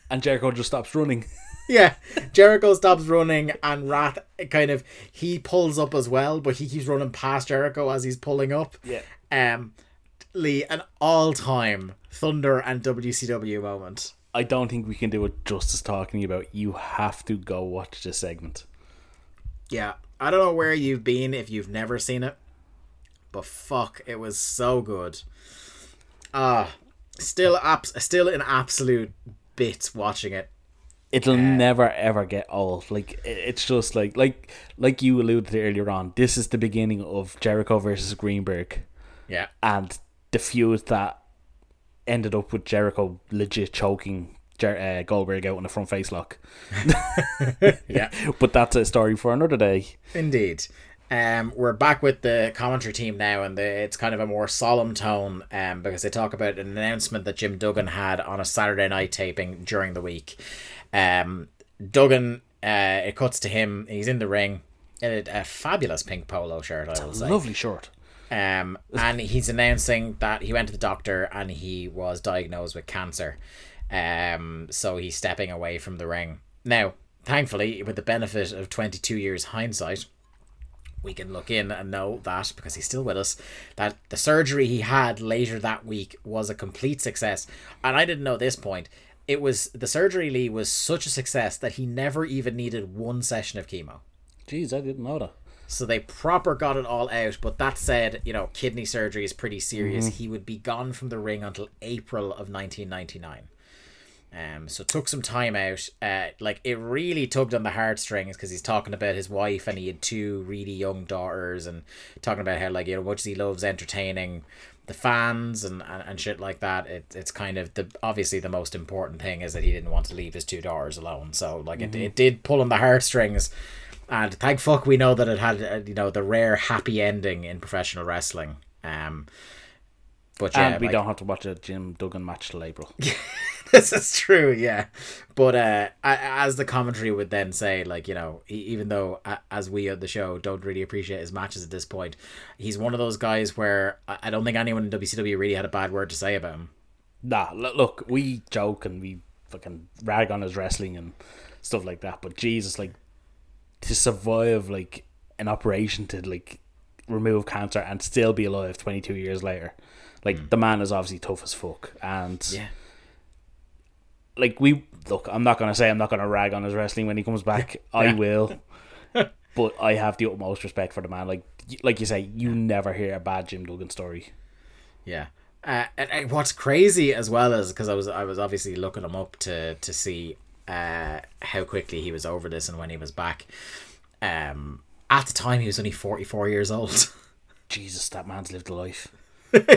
And Jericho just stops running. <laughs> yeah, Jericho stops running and Wrath kind of he pulls up as well, but he keeps running past Jericho as he's pulling up. Yeah. Um, Lee, an all-time Thunder and WCW moment. I don't think we can do it justice talking about. You have to go watch this segment. Yeah, I don't know where you've been if you've never seen it, but fuck, it was so good. Ah, still abs- still in absolute bits watching it. It'll never ever get old. Like it's just like like like you alluded to earlier on. This is the beginning of Jericho versus Greenberg, Yeah, and the feud that ended up with Jericho legit choking Jer- uh, Goldberg out in the front face lock. <laughs> yeah, <laughs> But that's a story for another day. indeed. Um, we're back with the commentary team now, and the, it's kind of a more solemn tone. Um, because they talk about an announcement that Jim Duggan had on a Saturday night taping during the week. Um, Duggan, uh, it cuts to him. He's in the ring. in A, a fabulous pink polo shirt, I will say. Lovely short. Um, and he's announcing that he went to the doctor and he was diagnosed with cancer. Um, so he's stepping away from the ring. Now, thankfully, with the benefit of 22 years hindsight, we can look in and know that because he's still with us that the surgery he had later that week was a complete success and i didn't know this point it was the surgery lee was such a success that he never even needed one session of chemo Jeez, I didn't know that. So they proper got it all out. But that said, you know, kidney surgery is pretty serious. He would be gone from the ring until April of 1999. Um, so took some time out. Uh, like it really tugged on the heartstrings because he's talking about his wife and he had two really young daughters and talking about how like you know much he loves entertaining the fans and, and, and shit like that. It, it's kind of the obviously the most important thing is that he didn't want to leave his two daughters alone. So like it, it did pull on the heartstrings. And thank fuck we know that it had uh, you know the rare happy ending in professional wrestling. Um, but yeah, and we like- don't have to watch a Jim Duggan match till April. <laughs> this is true, yeah. But uh, as the commentary would then say, like you know, even though as we on the show don't really appreciate his matches at this point, he's one of those guys where I I don't think anyone in WCW really had a bad word to say about him. Nah, look, we joke and we fucking rag on his wrestling and stuff like that, but Jesus, like to survive like an operation to like remove cancer and still be alive 22 years later, like the man is obviously tough as fuck, and Yeah, like we look, I'm not gonna say I'm not gonna rag on his wrestling when he comes back. <laughs> I Yeah. will, <laughs> but I have the utmost respect for the man. Like like you say, you never hear a bad Jim Duggan story. yeah. Uh, and, and what's crazy as well is because I was I was obviously looking him up to to see uh, how quickly he was over this and when he was back. Um, at the time he was only forty four years old. <laughs> Jesus, that man's lived a life.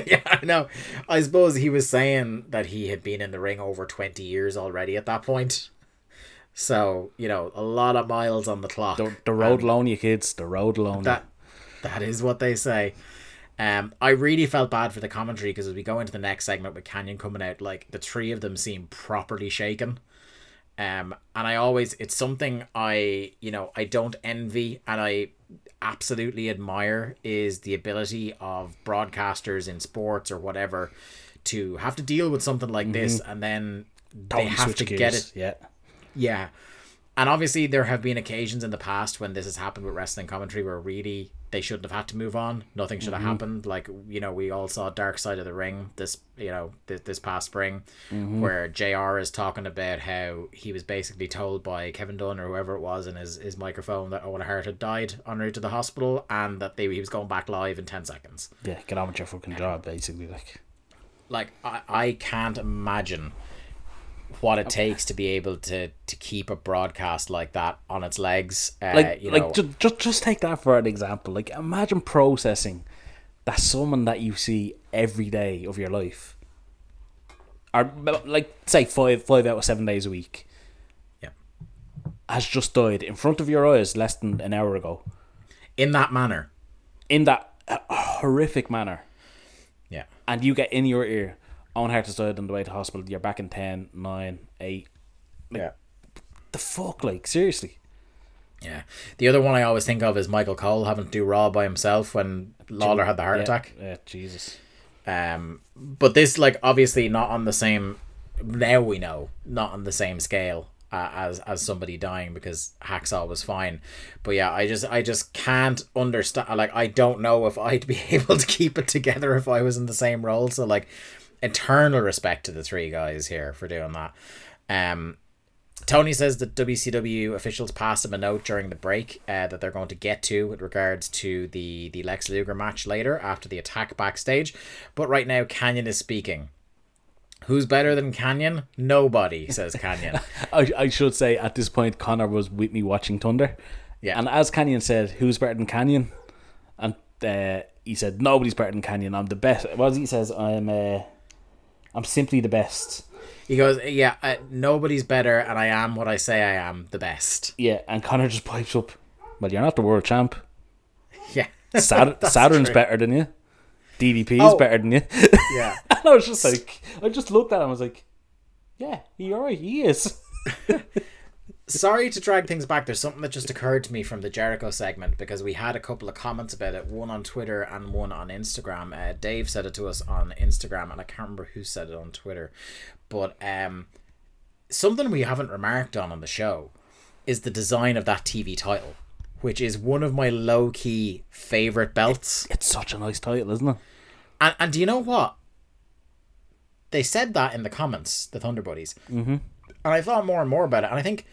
yeah, I know. I suppose he was saying that he had been in the ring over 20 years already at that point. So, you know, a lot of miles on the clock. The, the road alone, you kids. The road alone. That that is what they say. Um, I really felt bad for the commentary because as we go into the next segment with Kanyon coming out, like the three of them seem properly shaken. Um, and I always it's something I you know I don't envy and I absolutely admire is the ability of broadcasters in sports or whatever to have to deal with something like this and then they Totally have to gears. get it Yeah. yeah. And obviously there have been occasions in the past when this has happened with wrestling commentary where really they shouldn't have had to move on. Nothing should have mm-hmm. happened. Like, you know, we all saw Dark Side of the Ring this, you know, this, this past spring mm-hmm. where JR is talking about how he was basically told by Kevin Dunn or whoever it was in his, his microphone that Owen Hart had died en route to the hospital and that they, he was going back live in 10 seconds. Yeah, get on with your fucking job, basically. Like, like I, I can't imagine what it takes to be able to to keep a broadcast like that on its legs. Uh, like, you know, like just, just just take that for an example. Like, imagine processing that someone that you see every day of your life, or like say five five out of seven days a week, yeah, has just died in front of your eyes less than an hour ago, in that manner. in that uh, horrific manner, Yeah, and you get in your ear, Owen Hart has died on the way to hospital. You're back in 10, 9, 8. yeah, The fuck, like seriously. Yeah. The other one I always think of is Michael Cole having to do Raw by himself when Lawler had the heart Yeah, attack. Yeah, Jesus. Um, but this, like, obviously not on the same. Now we know not on the same scale uh, as as somebody dying because Hacksaw was fine. But yeah, I just I just can't understand. Like, I don't know if I'd be <laughs> able to keep it together if I was in the same role. So like, eternal respect to the three guys here for doing that. Um, Tony says that WCW officials passed him a note during the break uh, that they're going to get to with regards to the, the Lex Luger match later after the attack backstage. But right now, Kanyon is speaking. Who's better than Kanyon? Nobody, says <laughs> Kanyon. I, I should say at this point, Connor was with me watching Thunder. Yeah. And as Kanyon said, who's better than Kanyon? And uh, he said, nobody's better than Kanyon. I'm the best. What was he says? I'm uh, I'm simply the best. He goes, Yeah, uh, nobody's better, and I am what I say I am, the best. Yeah. And Connor just pipes up, well, you're not the world champ. <laughs> Yeah. Sat- <laughs> Saturn's true. better than you. DDP's Oh. better than you. <laughs> Yeah. and I was just like, I just looked at him. I was like, yeah, you're right. He is. Sorry to drag things back. There's something that just occurred to me from the Jericho segment because we had a couple of comments about it, one on Twitter and one on Instagram. Uh, Dave said it to us on Instagram, and I can't remember who said it on Twitter. But um, something we haven't remarked on on the show is the design of that TV title, which is one of my low key favorite belts. It's such a nice title, isn't it? And, and do you know what? They said that in the comments, the Thunder Buddies. Mm-hmm. And I thought more and more about it. And I think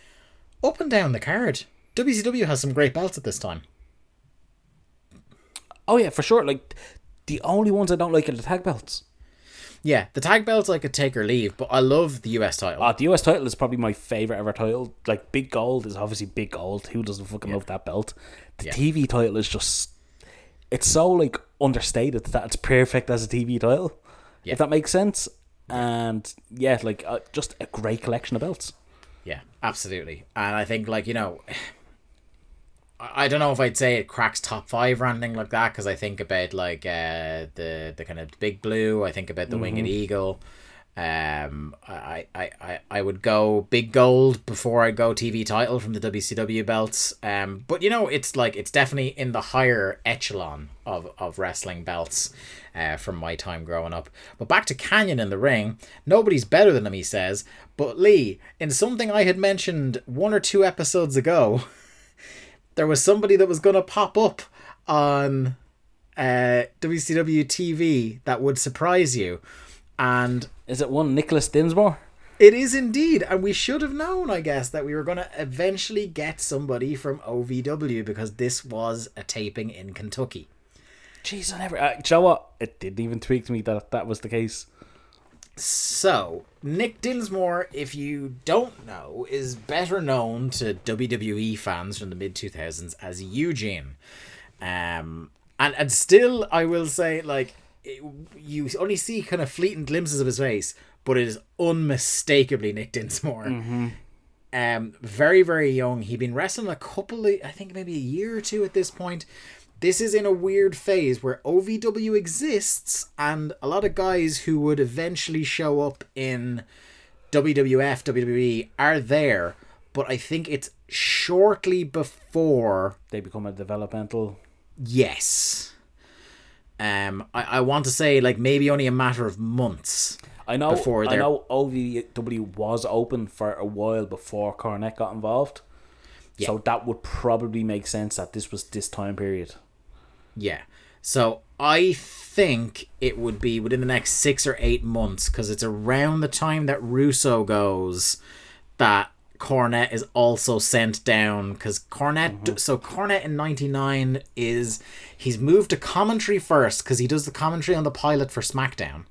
up and down the card, WCW has some great belts at this time. Oh yeah, for sure. Like the only ones I don't like are the tag belts. Yeah, the tag belts I could take or leave, but I love the US title. Uh, the US title is probably my favorite ever title. Like Big Gold is obviously Big Gold. Who doesn't fucking love that belt? The Yeah. TV title is just it's so like understated that it's perfect as a TV title. Yeah. If that makes sense. And yeah, like uh, just a great collection of belts. Yeah, absolutely. And I think, like, you know, <sighs> I don't know if I'd say it cracks top five or anything like that because I think about, like, uh, the, the kind of big blue, I think about the winged eagle. Um, I, I, I, I would go big gold before I go TV title from the WCW belts. Um, but you know, it's like it's definitely in the higher echelon of, of wrestling belts, uh, from my time growing up. But back to Kanyon in the ring, nobody's better than him, he says. But Lee, in something I had mentioned one or two episodes ago, <laughs> there was somebody that was gonna pop up on uh, WCW TV that would surprise you. And Is it one Nicholas Dinsmore? it is indeed, and we should have known, I guess, that we were going to eventually get somebody from OVW because this was a taping in Kentucky. Jeez, I never. Uh, you know what? It didn't even tweak to me that that was the case. So, Nick Dinsmore, if you don't know, is better known to WWE fans from the mid 2000s as Eugene. Um, and, and still, I will say, like, it, you only see kind of fleeting glimpses of his face, but it is unmistakably Nick Dinsmore. Um, very, very young. He'd been wrestling a couple of, I think maybe a year or two at this point. This is in a weird phase where OVW exists, and a lot of guys who would eventually show up in WWF, WWE are there, but I think it's shortly before They become a developmental. yes. Um, I, I want to say like maybe only a matter of months. I know. Before I know OVW was open for a while before Cornette got involved. So that would probably make sense that this was this time period. Yeah. So I think it would be within the next six or eight months because it's around the time that Russo goes that Cornette is also sent down because Cornette. So Cornette in '99 is he's moved to commentary first because he does the commentary on the pilot for SmackDown.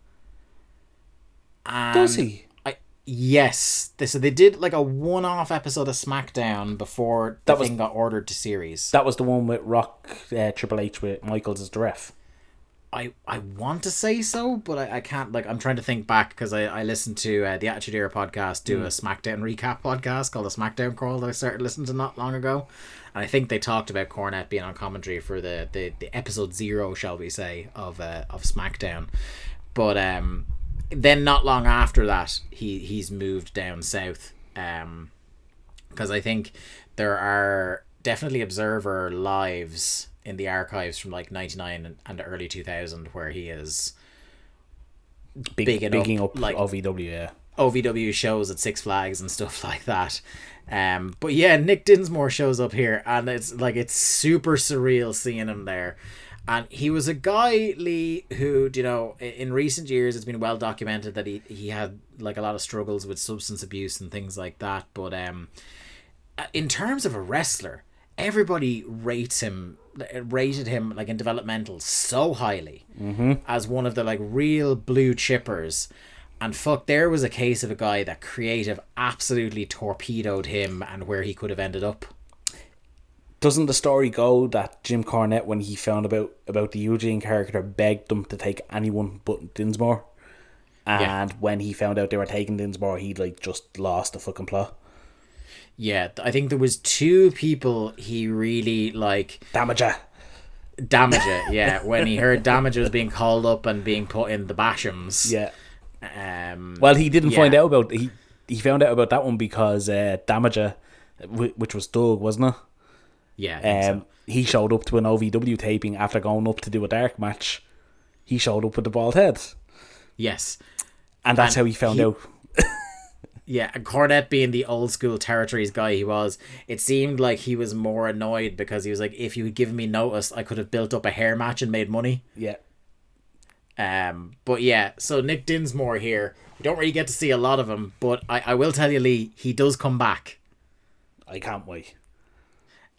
Does he? I yes. They, so they did like a one-off episode of SmackDown before the That was- thing got ordered to series. That was the one with Rock, uh, Triple H with Michaels as the ref. I, I want to say so, but I, I can't. Like, I'm trying to think back because I, I listened to uh, the Attitude Era podcast do a SmackDown recap podcast called the SmackDown Crawl that I started listening to not long ago, and I think they talked about Cornette being on commentary for the, the, the episode zero, shall we say, of uh, of SmackDown, but um, then not long after that, he he's moved down south, um, because I think there are definitely Observer lives in the archives from like 99 and, and early 2000 where he is Big, bigging bigging up, up, like- OVW. Yeah. OVW shows at Six Flags and stuff <laughs> like that. Um, but yeah, Nick Dinsmore shows up here, and it's like it's super surreal seeing him there. And he was a guy, Lee, who you know, in recent years, it's been well documented that he he had like a lot of struggles with substance abuse and things like that. But um, uh, in terms of a wrestler, everybody rates him rated him like in developmental so highly mm-hmm. as one of the like real blue chippers and fuck there was a case of a guy that creative absolutely torpedoed him and where he could have ended up Doesn't the story go that Jim Cornette, when he found about about the Eugene character, begged them to take anyone but Dinsmore? And when he found out they were taking Dinsmore, he like just lost the fucking plot. Yeah i think there was two people he really like Damaja. damage it <laughs> yeah when he heard Damaja was being called up and being put in the bashams Yeah. um Well, he didn't Yeah. find out about he he found out about that one because uh, Damaja, wh- which was Doug, wasn't it? yeah think so. Um, he showed up to an OVW taping after going up to do a dark match. He showed up with the bald head, yes and that's And how he found he- out. Yeah, and Cornette being the old school territories guy he was, it seemed like he was more annoyed because he was like, if you had given me notice, I could have built up a hair match and made money. Yeah, Um, but yeah, so Nick Dinsmore here. We don't really get to see a lot of him, but I, I will tell you, Lee, he does come back. I can't wait.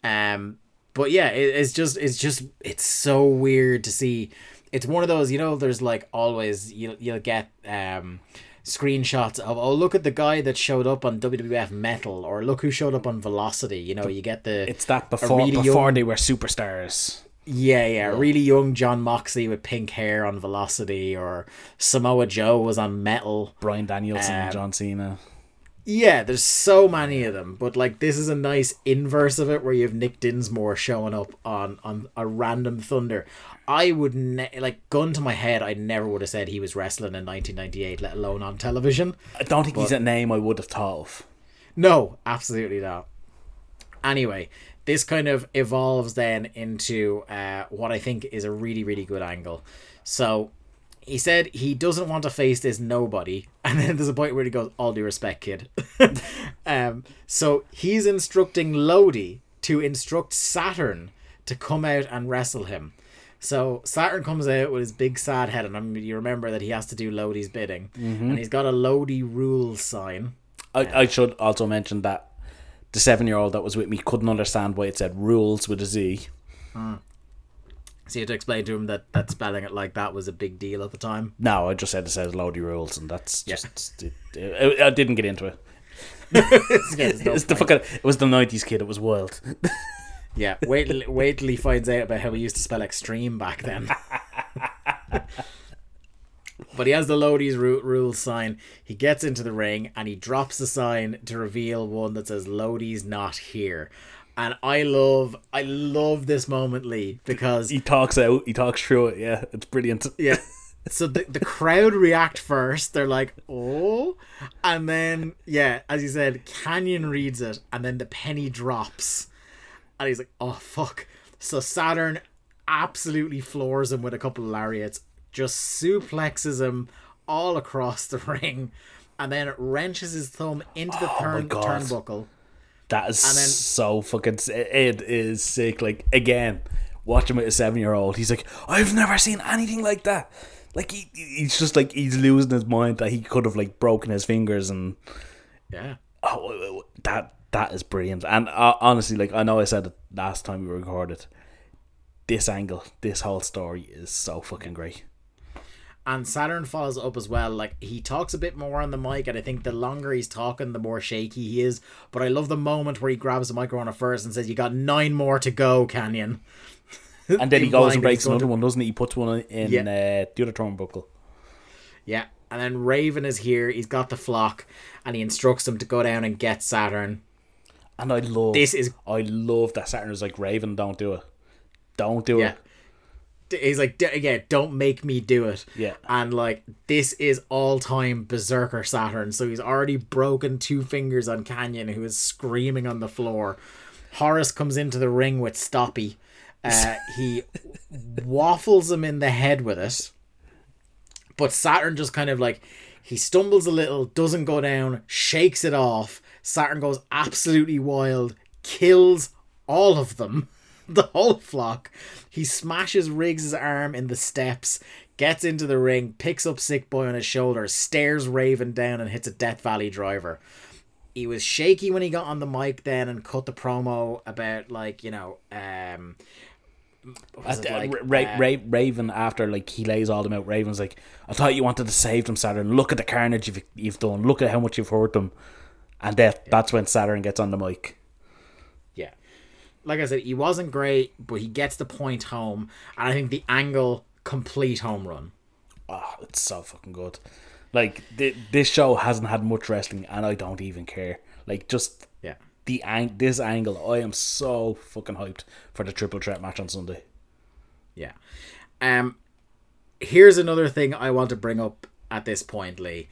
Um, but yeah, it, it's just it's just it's so weird to see. It's one of those, you know. There's like always you'll you'll get um screenshots of oh look at the guy that showed up on WWF Metal or look who showed up on Velocity. You know, you get the It's that before really before young- they were superstars. yeah yeah really young Jon Moxley with pink hair on Velocity or Samoa Joe was on Metal. Bryan Danielson, Um, John Cena. Yeah, there's so many of them, but like this is a nice inverse of it where you have Nick Dinsmore showing up on on a random Thunder. I would ne- like gun to my head, I never would have said he was wrestling in 1998, let alone on television. I don't think he's a name I would have thought of. No, absolutely not. Anyway, this kind of evolves then into uh, what I think is a really, really good angle. So he said he doesn't want to face this nobody, <laughs> and then there's a point where he goes, "All due respect, kid." <laughs> um, so he's instructing Lodi to instruct Saturn to come out and wrestle him. So Saturn comes out with his big sad head, and I mean, you remember that he has to do Lodi's bidding, mm-hmm. and he's got a Lodi rules sign. I, I should also mention that the seven year old that was with me couldn't understand why it said rules with a Z. Hmm. So you had to explain to him that, that spelling it like that was a big deal at the time. No, I just said it says Lodi rules, and that's Yeah. just. It, it- I didn't get into it. <laughs> <laughs> It's the fucking. It was the nineties kid. It was wild. <laughs> yeah, wait till, wait till he finds out about how we used to spell extreme back then. <laughs> but he has the Lodi's ru- rules sign. He gets into the ring and he drops the sign to reveal one that says Lodi's not here. And I love, I love this moment, Lee, because he talks out. He talks through it. Yeah, it's brilliant. Yeah. <laughs> So the, the crowd react first. They're like, oh. And then, yeah, as you said, Kanyon reads it, and then the penny drops. And he's like, oh, fuck. So Saturn absolutely floors him with a couple of lariats, just suplexes him all across the <laughs> ring, and then wrenches his thumb into the oh turn, turnbuckle. That is And then- so fucking. It is sick. Like again, watching with a seven year old, he's like, I've never seen anything like that. Like he, he's just like he's losing his mind that he could have like broken his fingers and Yeah. oh, that that is brilliant. And uh, honestly, like I know I said it last time we recorded, this angle, this whole story is so fucking great. And Saturn follows up as well. Like he talks a bit more on the mic, and I think the longer he's talking, the more shaky he is. But I love the moment where he grabs the microphone at first and says, "You got nine more to go, Kanyon." <laughs> And then he goes and breaks another to- one, doesn't he? He puts one in Yeah. uh, the other turnbuckle. Yeah, and then Raven is here. He's got the flock, and he instructs them to go down and get Saturn. And I love This is I love that Saturn is like Raven, don't do it. Don't do yeah. it. He's like, "D- yeah, don't make me do it. Yeah. And like, this is all time Berserker Saturn. So he's already broken two fingers on Kanyon, who is screaming on the floor. Horace comes into the ring with Stoppy. Uh, <laughs> he waffles him in the head with it. But Saturn just kind of like he stumbles a little, doesn't go down, shakes it off. Saturn goes absolutely wild, kills all of them, <laughs> the whole flock. He smashes Riggs' arm in the steps, gets into the ring, picks up Sick Boy on his shoulder, stares Raven down, and hits a Death Valley driver. He was shaky when he got on the mic then and cut the promo about like you know um it like, Ra- uh, Ra- Raven after like he lays all them out. Raven's like, I thought you wanted to save them, Saturn. Look at the carnage you've, you've done. Look at how much you've hurt them. And that that's when Saturn gets on the mic. Yeah. Like I said, he wasn't great, but he gets the point home, and I think the angle complete home run. Oh, it's so fucking good. Like th- this show hasn't had much wrestling, and I don't even care. Like just Yeah. the ang- this angle, I am so fucking hyped for the triple threat match on Sunday. Yeah. Um here's another thing I want to bring up at this point, Lee.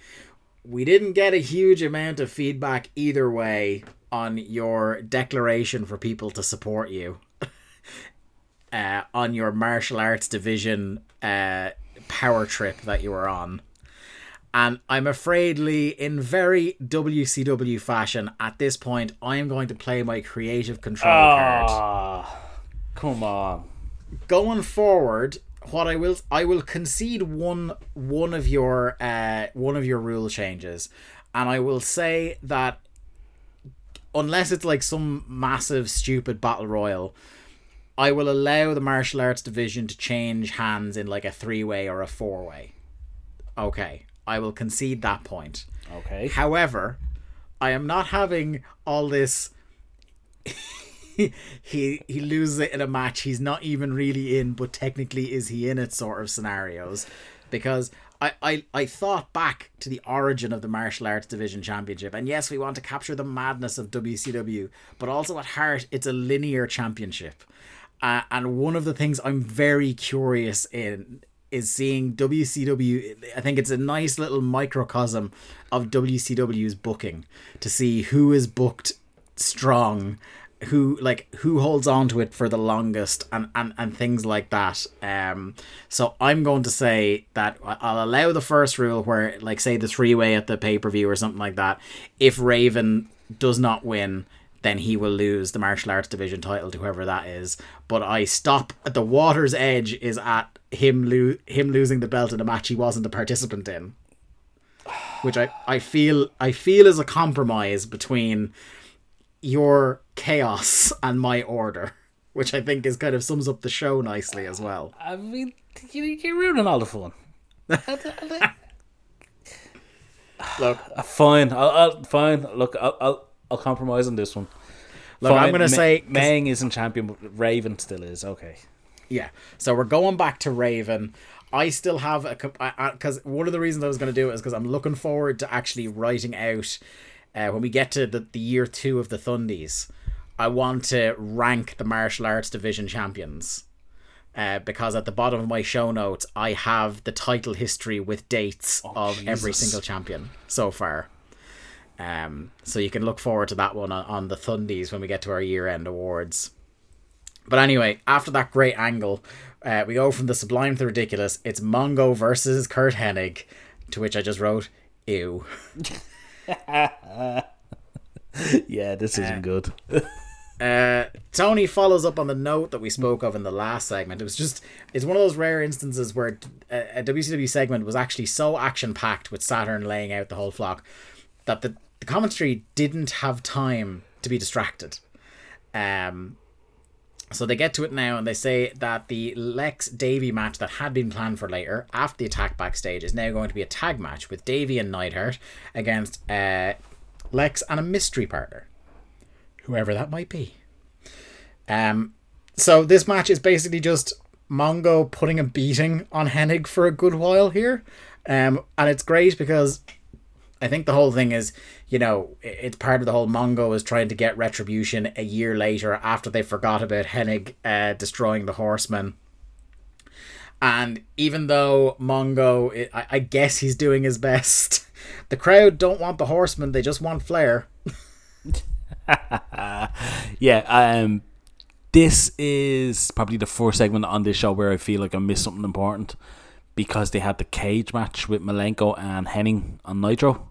We didn't get a huge amount of feedback either way on your declaration for people to support you. <laughs> uh, on your martial arts division uh, power trip that you were on. And I'm afraid, Lee, in very WCW fashion, at this point, I am going to play my creative control card Ah, come on. going forward what i will i will concede one one of your uh one of your rule changes and i will say that unless it's like some massive stupid battle royal i will allow the martial arts division to change hands in like a three way or a four way okay i will concede that point Okay. However, I am not having all this. <laughs> <laughs> he he loses it in a match he's not even really in, but technically is he in it sort of scenarios, because I, I I thought back to the origin of the martial arts division championship, and yes, we want to capture the madness of WCW, but also at heart it's a linear championship, uh, and one of the things I'm very curious in is seeing WCW. I think it's a nice little microcosm of WCW's booking to see who is booked strong, who like who holds on to it for the longest, and and and things like that. Um, so I'm going to say that I'll allow the first rule where, like, say the three way at the pay per view or something like that. If Raven does not win, then he will lose the martial arts division title to whoever that is. But I stop at the water's edge is at him lo- him losing the belt in a match he wasn't a participant in. Which I, I feel I feel is a compromise between your chaos and my order. Which I think is kind of sums up the show nicely as well. I mean, you, you're ruining all the fun. <laughs> Look, Uh, fine, I'll, I'll fine. Look, I'll, I'll I'll compromise on this one. Look, I'm gonna Ma- say- Meng isn't champion, but Raven still is. Okay. Yeah. So we're going back to Raven. I still have a because one of the reasons I was going to do it is because I'm looking forward to actually writing out uh, when we get to the, the year two of the Thundies. I want to rank the martial arts division champions. Uh, because at the bottom of my show notes, I have the title history with dates of every single champion so far. Um, so you can look forward to that one on, on the Thundies when we get to our year end awards. But anyway, after that great angle, uh, we go from the sublime to the ridiculous. It's Mongo versus Curt Hennig, to which I just wrote, ew. <laughs> <laughs> Yeah, this isn't good. <laughs> Uh, Tony follows up on the note that we spoke of in the last segment. It was just, it's one of those rare instances where a, a WCW segment was actually so action packed with Saturn laying out the whole flock that the, the commentary didn't have time to be distracted. Um, so they get to it now and they say that the Lex Davey match that had been planned for later after the attack backstage is now going to be a tag match with Davey and Neidhart against uh, Lex and a mystery partner whoever that might be. Um, so this match is basically just Mongo putting a beating on Hennig for a good while here, um, and it's great because I think the whole thing is, you know, it's part of the whole Mongo is trying to get retribution a year later after they forgot about Hennig uh, destroying the Horsemen. And even though Mongo, I, I guess he's doing his best, <laughs> the crowd don't want the Horsemen; they just want Flair. <laughs> yeah, um, this is probably the first segment on this show where I feel like I missed something important because they had the cage match with Malenko and Hennig on Nitro.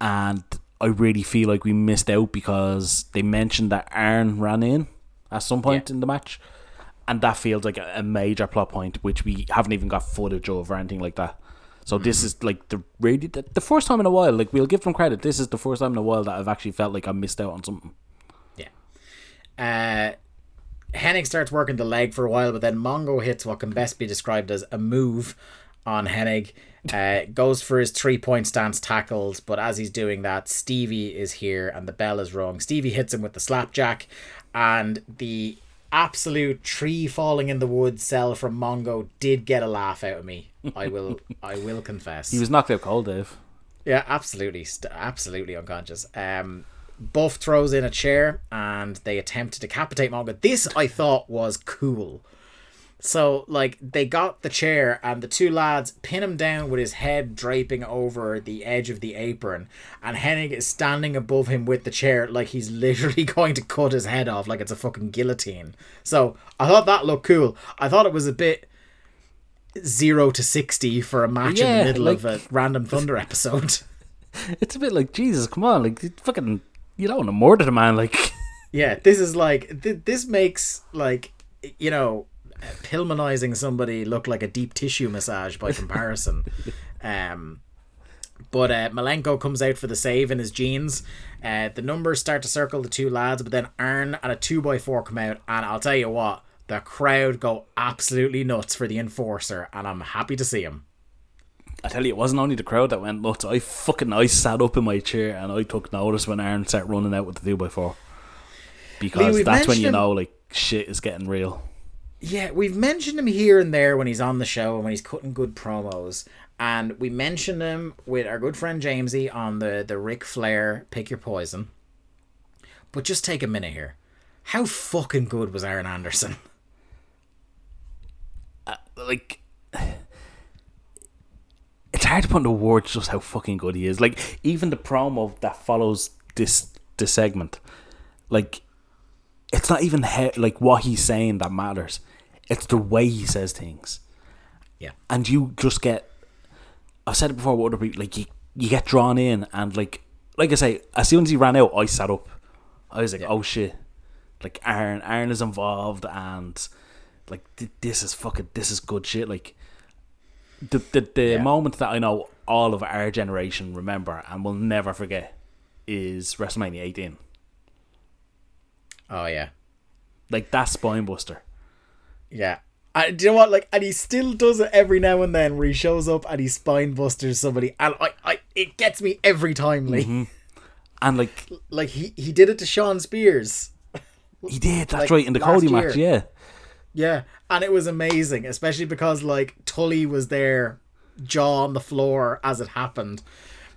And I really feel like we missed out because they mentioned that Arn ran in at some point Yeah. in the match, and that feels like a, major plot point which we haven't even got footage of or anything like that. So this Mm-hmm. is like the really the, the first time in a while. Like we'll give them credit. This is the first time in a while that I've actually felt like I missed out on something. Yeah. Uh, Hennig starts working the leg for a while, but then Mongo hits what can best be described as a move on Hennig. Uh, goes for his three point stance tackles, but as he's doing that, Stevie is here and the bell is rung. Stevie hits him with the slapjack, and the absolute tree falling in the woods sell from Mongo did get a laugh out of me. I will, <laughs> I will confess. He was knocked out cold, Dave. Yeah, absolutely, st- absolutely unconscious. Um, Buff throws in a chair and they attempt to decapitate Mongo. This I thought was cool. So like they got the chair and the two lads pin him down with his head draping over the edge of the apron, and Hennig is standing above him with the chair like he's <laughs> literally going to cut his head off like it's a fucking guillotine. So I thought that looked cool. I thought it was a bit zero to sixty for a match in the middle of a random Thunder episode. <laughs> It's a bit like Jesus. Come on, like you fucking you don't want to murder the man. Like Yeah, this is like th- this makes like you know Pillmanizing somebody look like a deep tissue massage by comparison. <laughs> um, but uh, Malenko comes out for the save in his jeans. Uh, the numbers start to circle the two lads, but then Arn and a two by four come out, and I'll tell you what, the crowd go absolutely nuts for the enforcer, and I'm happy to see him. I tell you, it wasn't only the crowd that went nuts. I fucking I sat up in my chair and I took notice when Arn started running out with the two by four because we've that's when you know like shit is getting real. Yeah, we've mentioned him here and there when he's on the show and when he's cutting good promos. And we mentioned him with our good friend Jamesy on the, the Ric Flair Pick Your Poison. But just take a minute here. How fucking good was Arn Anderson? <laughs> Uh, like <sighs> it's hard to put into words just how fucking good he is. Like even the promo that follows this this segment, like it's not even he- like what he's saying that matters. It's the way he says things. Yeah. and you just get I've said it before with other people like you, you get drawn in and like like I say as soon as he ran out I sat up I was like oh shit like Arn Arn is involved and like th- this is fucking this is good shit like the the, the Yeah. moment that I know all of our generation remember and will never forget is WrestleMania 18 Oh, yeah. like that's Spinebuster Yeah. I, do you know what? Like, and he still does it every now and then where he shows up and he spine busters somebody, and I, I, it gets me every time. Lee. Mm-hmm. and like Like he, he did it to Shawn Spears. he did that's Like, right in the Cody match yeah Yeah, and it was amazing, especially because like Tully was there, jaw on the floor as it happened.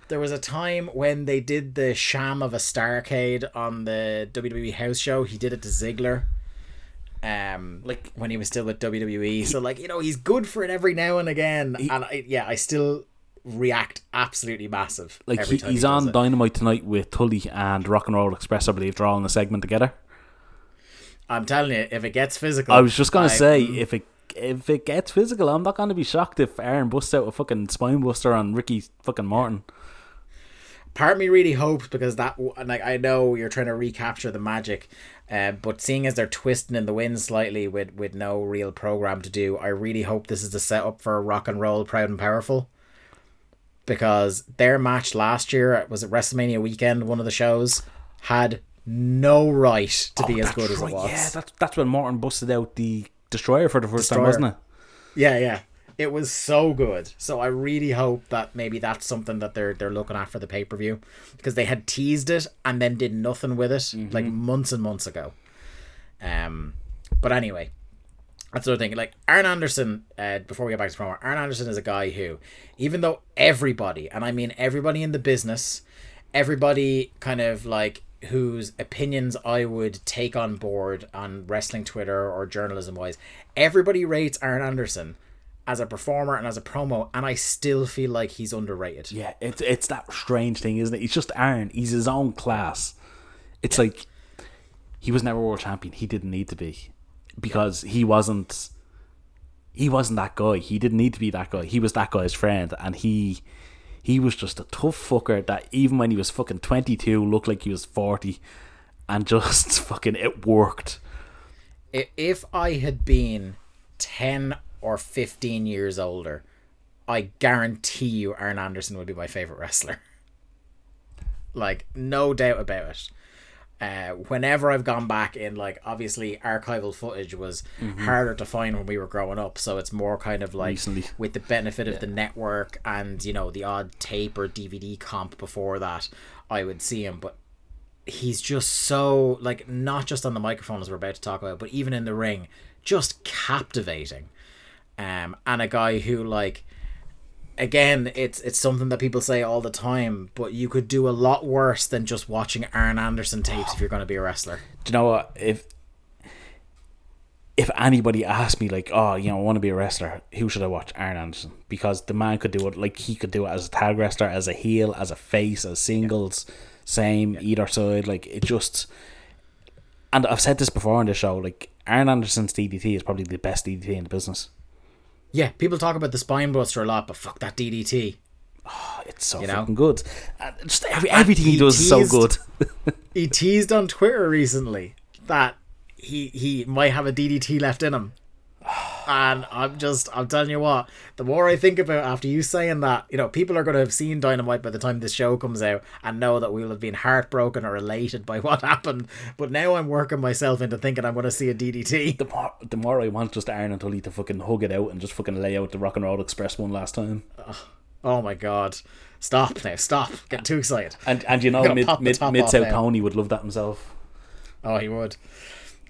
There was a time when they did the sham of a Starcade on the WWE house show. He did it to Ziggler. Um, like when he was still with WWE. So like you know he's good for it every now and again. and I, yeah, I still react absolutely massive. Like every he, time he's does on it. Dynamite tonight with Tully and Rock and Roll Express. I believe they're all in a segment together. I'm telling you, if it gets physical, I was just gonna I- say if it if it gets physical, I'm not gonna be shocked if Arn busts out a fucking spine buster on Ricky fucking Morton. part of me really hopes because that like I know you're trying to recapture the magic, uh, but seeing as they're twisting in the wind slightly with with no real program to do, I really hope this is the setup for rock and roll, proud and powerful. Because their match last year was at WrestleMania weekend, one of the shows had no right to be as good as it was. Yeah, that's that's when Morton busted out the Destroyer for the first time, wasn't it? Yeah, yeah. It was so good. So I really hope that maybe that's something that they're they're looking at for the pay per view because they had teased it and then did nothing with it like months and months ago. Um, but anyway, that's the other thing. Like Arn Anderson, uh, before we get back to promo, Arn Anderson is a guy who, even though everybody, and I mean everybody in the business, everybody kind of like whose opinions I would take on board on wrestling Twitter or journalism wise, everybody rates Arn Anderson as a performer and as a promo, and I still feel like he's underrated. Yeah, it's it's that strange thing, isn't it? He's just Arn. He's his own class. It's like he was never world champion. He didn't need to be because he wasn't. He wasn't that guy. He didn't need to be that guy. He was that guy's friend, and he he was just a tough fucker that even when he was fucking twenty two, looked like he was forty, and just <laughs> fucking it worked. If I had been 10 or 15 years older, I guarantee you Arn Anderson would be my favorite wrestler. <laughs> Like, no doubt about it. Uh, whenever I've gone back in, like, obviously archival footage was harder to find when we were growing up, so it's more kind of like Recently. <laughs> with the benefit of the network and, you know, the odd tape or DVD comp before that, I would see him. But he's just so like not just on the microphone as we're about to talk about, but even in the ring, just captivating. Um, and a guy who like again, it's it's something that people say all the time, but you could do a lot worse than just watching Arn Anderson tapes if you're going to be a wrestler. Do you know what? If if anybody asked me like, oh, you know, I want to be a wrestler, who should I watch? Arn Anderson, because the man could do it like he could do it as a tag wrestler, as a heel, as a face, as singles, same either side. Like it just. And I've said this before on the show. Like Arn Anderson's DDT is probably the best DDT in the business. Yeah, people talk about the spine buster a lot, but fuck that DDT. Ah, it's so You know? fucking good. And just every, everything he, does is so good. <laughs> He teased on Twitter recently that he he might have a DDT left in him. And I'm just, I'm telling you what, the more I think about after you saying that, you know, people are going to have seen Dynamite by the time this show comes out and know that we'll have been heartbroken or elated by <laughs> what happened. But now I'm working myself into thinking I'm going to see a DDT. the more the more I want just Arn and Tully to fucking hug it out and just fucking lay out the Rock and Roll Express one last time. Oh my god. Stop now, stop. Getting too excited. And and you know mid mid, mid South. Tony would love that himself. Oh, he would.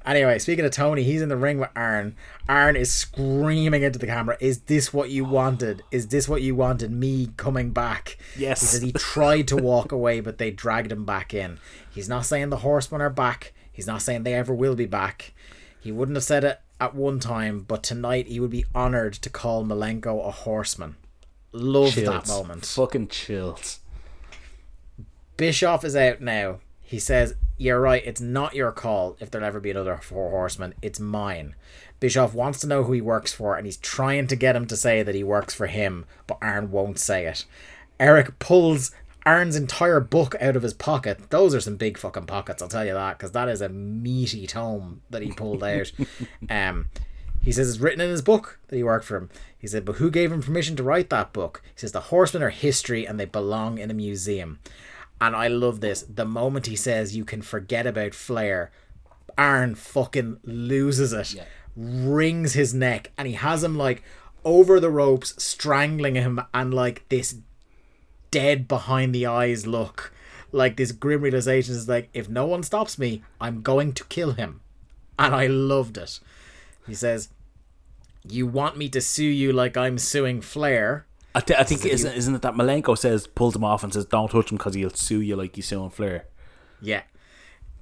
Anyway, speaking of Tony, he's in the ring with Arn. Arn is screaming into the camera, Is this what you wanted? Is this what you wanted? Me coming back. Yes. He says he tried to walk away, but they dragged him back in. He's not saying the horsemen are back. He's not saying they ever will be back. He wouldn't have said it at one time, but tonight he would be honoured to call Malenko a horseman. Love that moment. Fucking chills. Bischoff is out now. He says, You're right, it's not your call if there'll ever be another four horsemen. It's mine. Bischoff wants to know who he works for, and he's trying to get him to say that he works for him, but Arn won't say it. Eric pulls Arn's entire book out of his pocket. Those are some big fucking pockets, I'll tell you that, because that is a meaty tome that he pulled out. <laughs> um, he says it's written in his book that he worked for him. He said, but who gave him permission to write that book? He says the horsemen are history and they belong in a museum. And I love this. The moment he says you can forget about Flair, Arn fucking loses it, wrings his neck, and he has him like over the ropes, strangling him, and like this dead behind the eyes look. Like this grim realization is like, if no one stops me, I'm going to kill him. And I loved it. He says, You want me to sue you like I'm suing Flair? I, th- I think isn't, isn't it that Malenko says pulls him off and says don't touch him because he'll sue you like he's suing Flair. Yeah.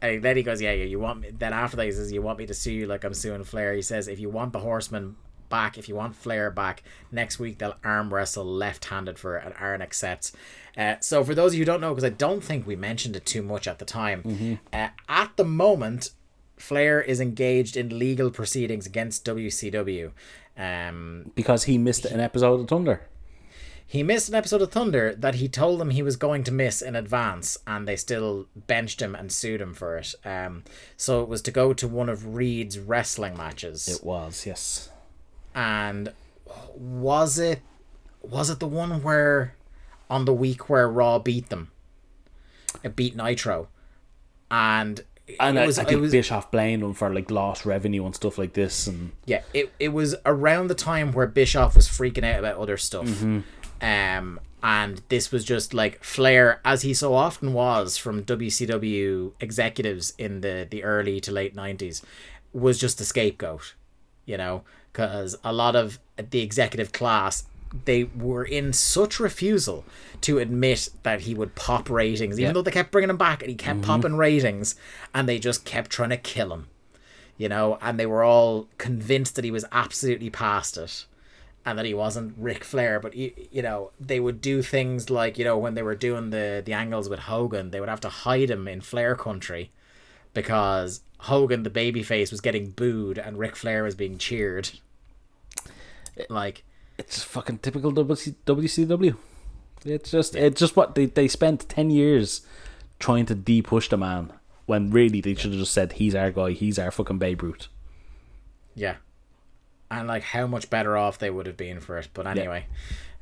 And then he goes, yeah, yeah, you want me. Then after that, he says, you want me to sue you like I'm suing Flair. He says, if you want the Horseman back, if you want Flair back, next week they'll arm wrestle left-handed for and Arn accepts. Uh, so for those of you who don't know, because I don't think we mentioned it too much at the time, uh, at the moment, Flair is engaged in legal proceedings against WCW. Um, Because he missed an episode of Thunder. He missed an episode of Thunder that he told them he was going to miss in advance, and they still benched him and sued him for it. Um, so it was to go to one of Reid's wrestling matches, It was, yes. and was it was it the one where on the week where Raw beat them, it beat Nitro, and And it was I it think was Bischoff blamed him for like lost revenue and stuff like this. And Yeah, it, it was around the time where Bischoff was freaking out about other stuff. Um, and this was just like Flair, as he so often was from WCW executives in the, the early to late 90s, was just a scapegoat, you know, because a lot of the executive class. They were in such refusal to admit that he would pop ratings, even Yeah. though they kept bringing him back and he kept popping ratings, and they just kept trying to kill him you know, and they were all convinced that he was absolutely past it and that he wasn't Ric Flair. But, you, you know, they would do things like, you know, when they were doing the, the angles with Hogan, they would have to hide him in Flair country because Hogan, the babyface, was getting booed and Ric Flair was being cheered. Like, It's fucking typical WC- WCW. It's just it's just what they they spent ten years trying to de-push the man when really they should have just said he's our guy, he's our fucking Babe Ruth. yeah. And like how much better off they would have been for it. But anyway,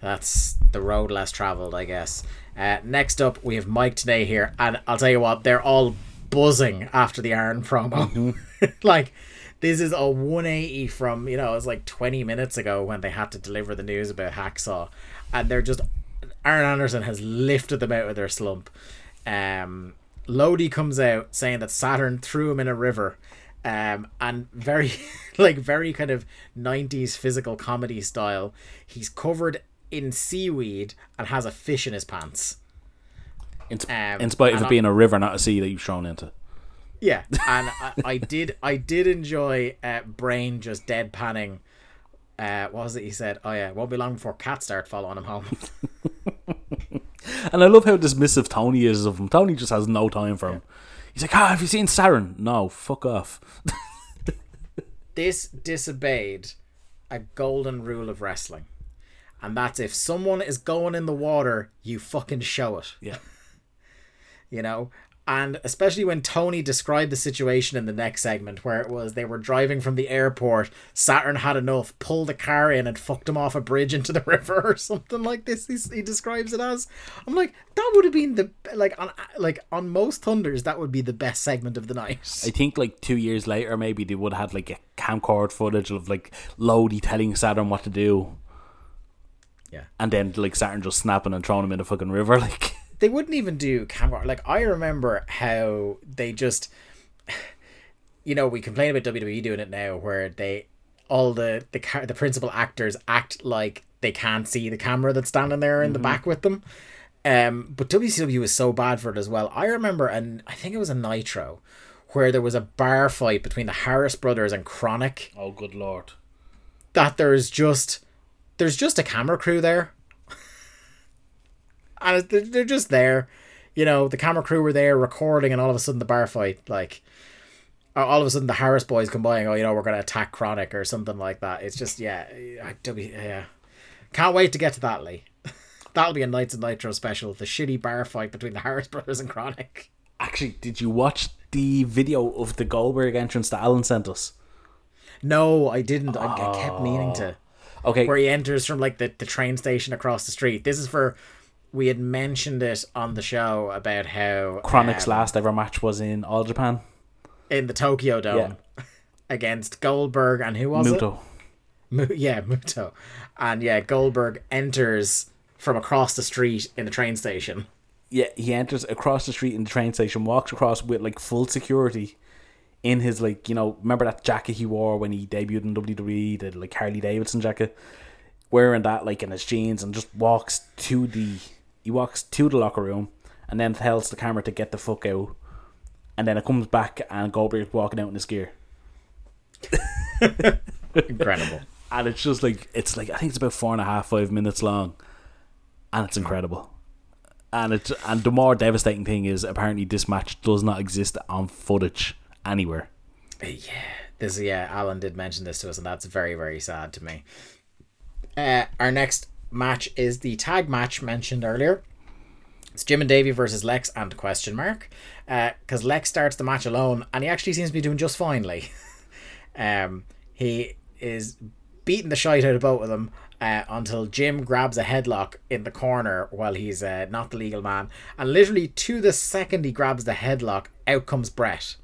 that's the road less traveled, I guess. Uh, next up, we have Mike Tenay here, and I'll tell you what, they're all buzzing after the Arn promo. <laughs> <laughs> like, this is a 180 from you know it was like 20 minutes ago when they had to deliver the news about Hacksaw, and they're just Arn Anderson has lifted them out of their slump. Um, Lodi comes out saying that Saturn threw him in a river, um, and very <laughs> like very kind of 90s physical comedy style. He's covered in seaweed and has a fish in his pants. In, sp- Um, in spite of it I- being a river, not a sea that you've thrown into. Yeah, and I, <laughs> I did I did enjoy uh, Brain just deadpanning. Uh, what was it he said? Oh yeah, won't be long before cats start following him home. <laughs> And I love how dismissive Tony is of him. Tony just has no time for him. He's like, ah, have you seen Saturn? No, fuck off. this disobeyed a golden rule of wrestling, and that's if someone is going in the water, you fucking show it. Yeah. <laughs> you know and especially when tony described the situation in the next segment where it was they were driving from the airport saturn had enough pulled the car in and fucked him off a bridge into the <laughs> river or something like this He's, he describes it as. I'm like that would have been the like on like on most thunders that would be the best segment of the night. I think like two years later, maybe they would have had like a camcorder footage of like Lodi telling Saturn what to do, yeah. And then like Saturn just snapping and throwing him in the fucking river. <laughs> Like, they wouldn't even do camera. Like I remember how they just, <sighs> you know, we complain about WWE doing it now, where they all the the the principal actors act like they can't see the camera that's standing there in the back with them. Um, but WCW was so bad for it as well. I remember, and I think it was a Nitro, where there was a bar fight between the Harris brothers and Kronik. oh good lord. That there's just there's just a camera crew there and they're, just there. You know, the camera crew were there recording, and all of a sudden the bar fight, like, all of a sudden the Harris boys come by and go, you know, we're gonna attack Kronik or something like that. It's just, yeah, I- W, yeah. Can't wait to get to that, Lee. <laughs> That'll be a Nights and Nitro special. The shitty bar fight between the <laughs> Harris brothers and Kronik. Actually, did you watch the video of the Goldberg entrance that Alan sent us? No, I didn't. I, I kept meaning to. Oh. Okay, Where he enters from like the, the train station across the street. This is for. We had mentioned it on the show about how Kronik's um, last ever match was in All Japan. in the Tokyo Dome against Goldberg and who was Muto. it? Mu- yeah, <laughs> Muto. And yeah, Goldberg enters from across the street in the train station. Yeah, he enters across the street in the train station, walks across with like full security in his like you know remember that jacket he wore when he debuted in WWE, the like Harley Davidson jacket, wearing that like in his jeans and just walks to the he walks to the locker room and then tells the camera to get the fuck out, and then it comes back and Goldberg's walking out in his gear. <laughs> Incredible. and it's just like it's like I think it's about four and a half five minutes long, and it's incredible. And it's and the more devastating thing is apparently this match does not exist on footage anywhere. Yeah. this yeah, Alan did mention this to us, and that's very very sad to me. Uh, our next match is the tag match mentioned earlier. It's Jim and Davey versus Lex and question mark, because Lex starts the match alone, and he actually seems to be doing just finely. <laughs> um, he is beating the shite out of both of them uh, until Jim grabs a headlock in the corner while he's uh, not the legal man, and literally to the second he grabs the headlock, out comes Bret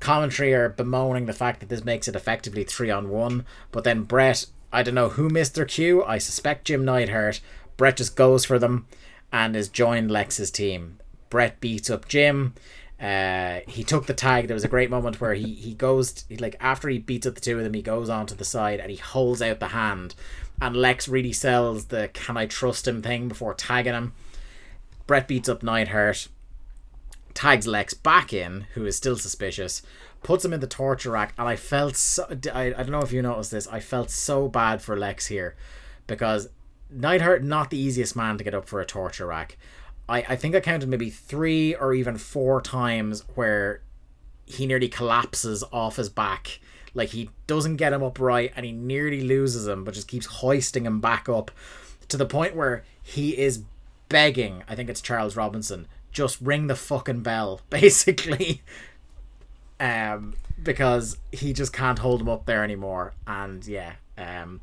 commentary are bemoaning the fact that this makes it effectively three on one. But then Bret, I don't know who missed their cue. I suspect Jim Neidhart. Bret just goes for them and has joined Lex's team. Bret beats up Jim. Uh, he took the tag. There was a great moment where he he goes like after he beats up the two of them, he goes onto the side and he holds out the hand, and Lex really sells the "Can I trust him?" thing before tagging him. Bret beats up Neidhart tags Lex back in, who is still suspicious, puts him in the torture rack, and I felt so. I, I don't know if you noticed this. I felt so bad for Lex here because Neidhart not the easiest man to get up for a torture rack. I, I think I counted maybe three or even four times where he nearly collapses off his back. Like he doesn't get him upright and he nearly loses him, but just keeps hoisting him back up to the point where he is begging, I think it's Charles Robinson, just ring the fucking bell, <laughs> basically. Um, because he just can't hold him up there anymore. And yeah, um,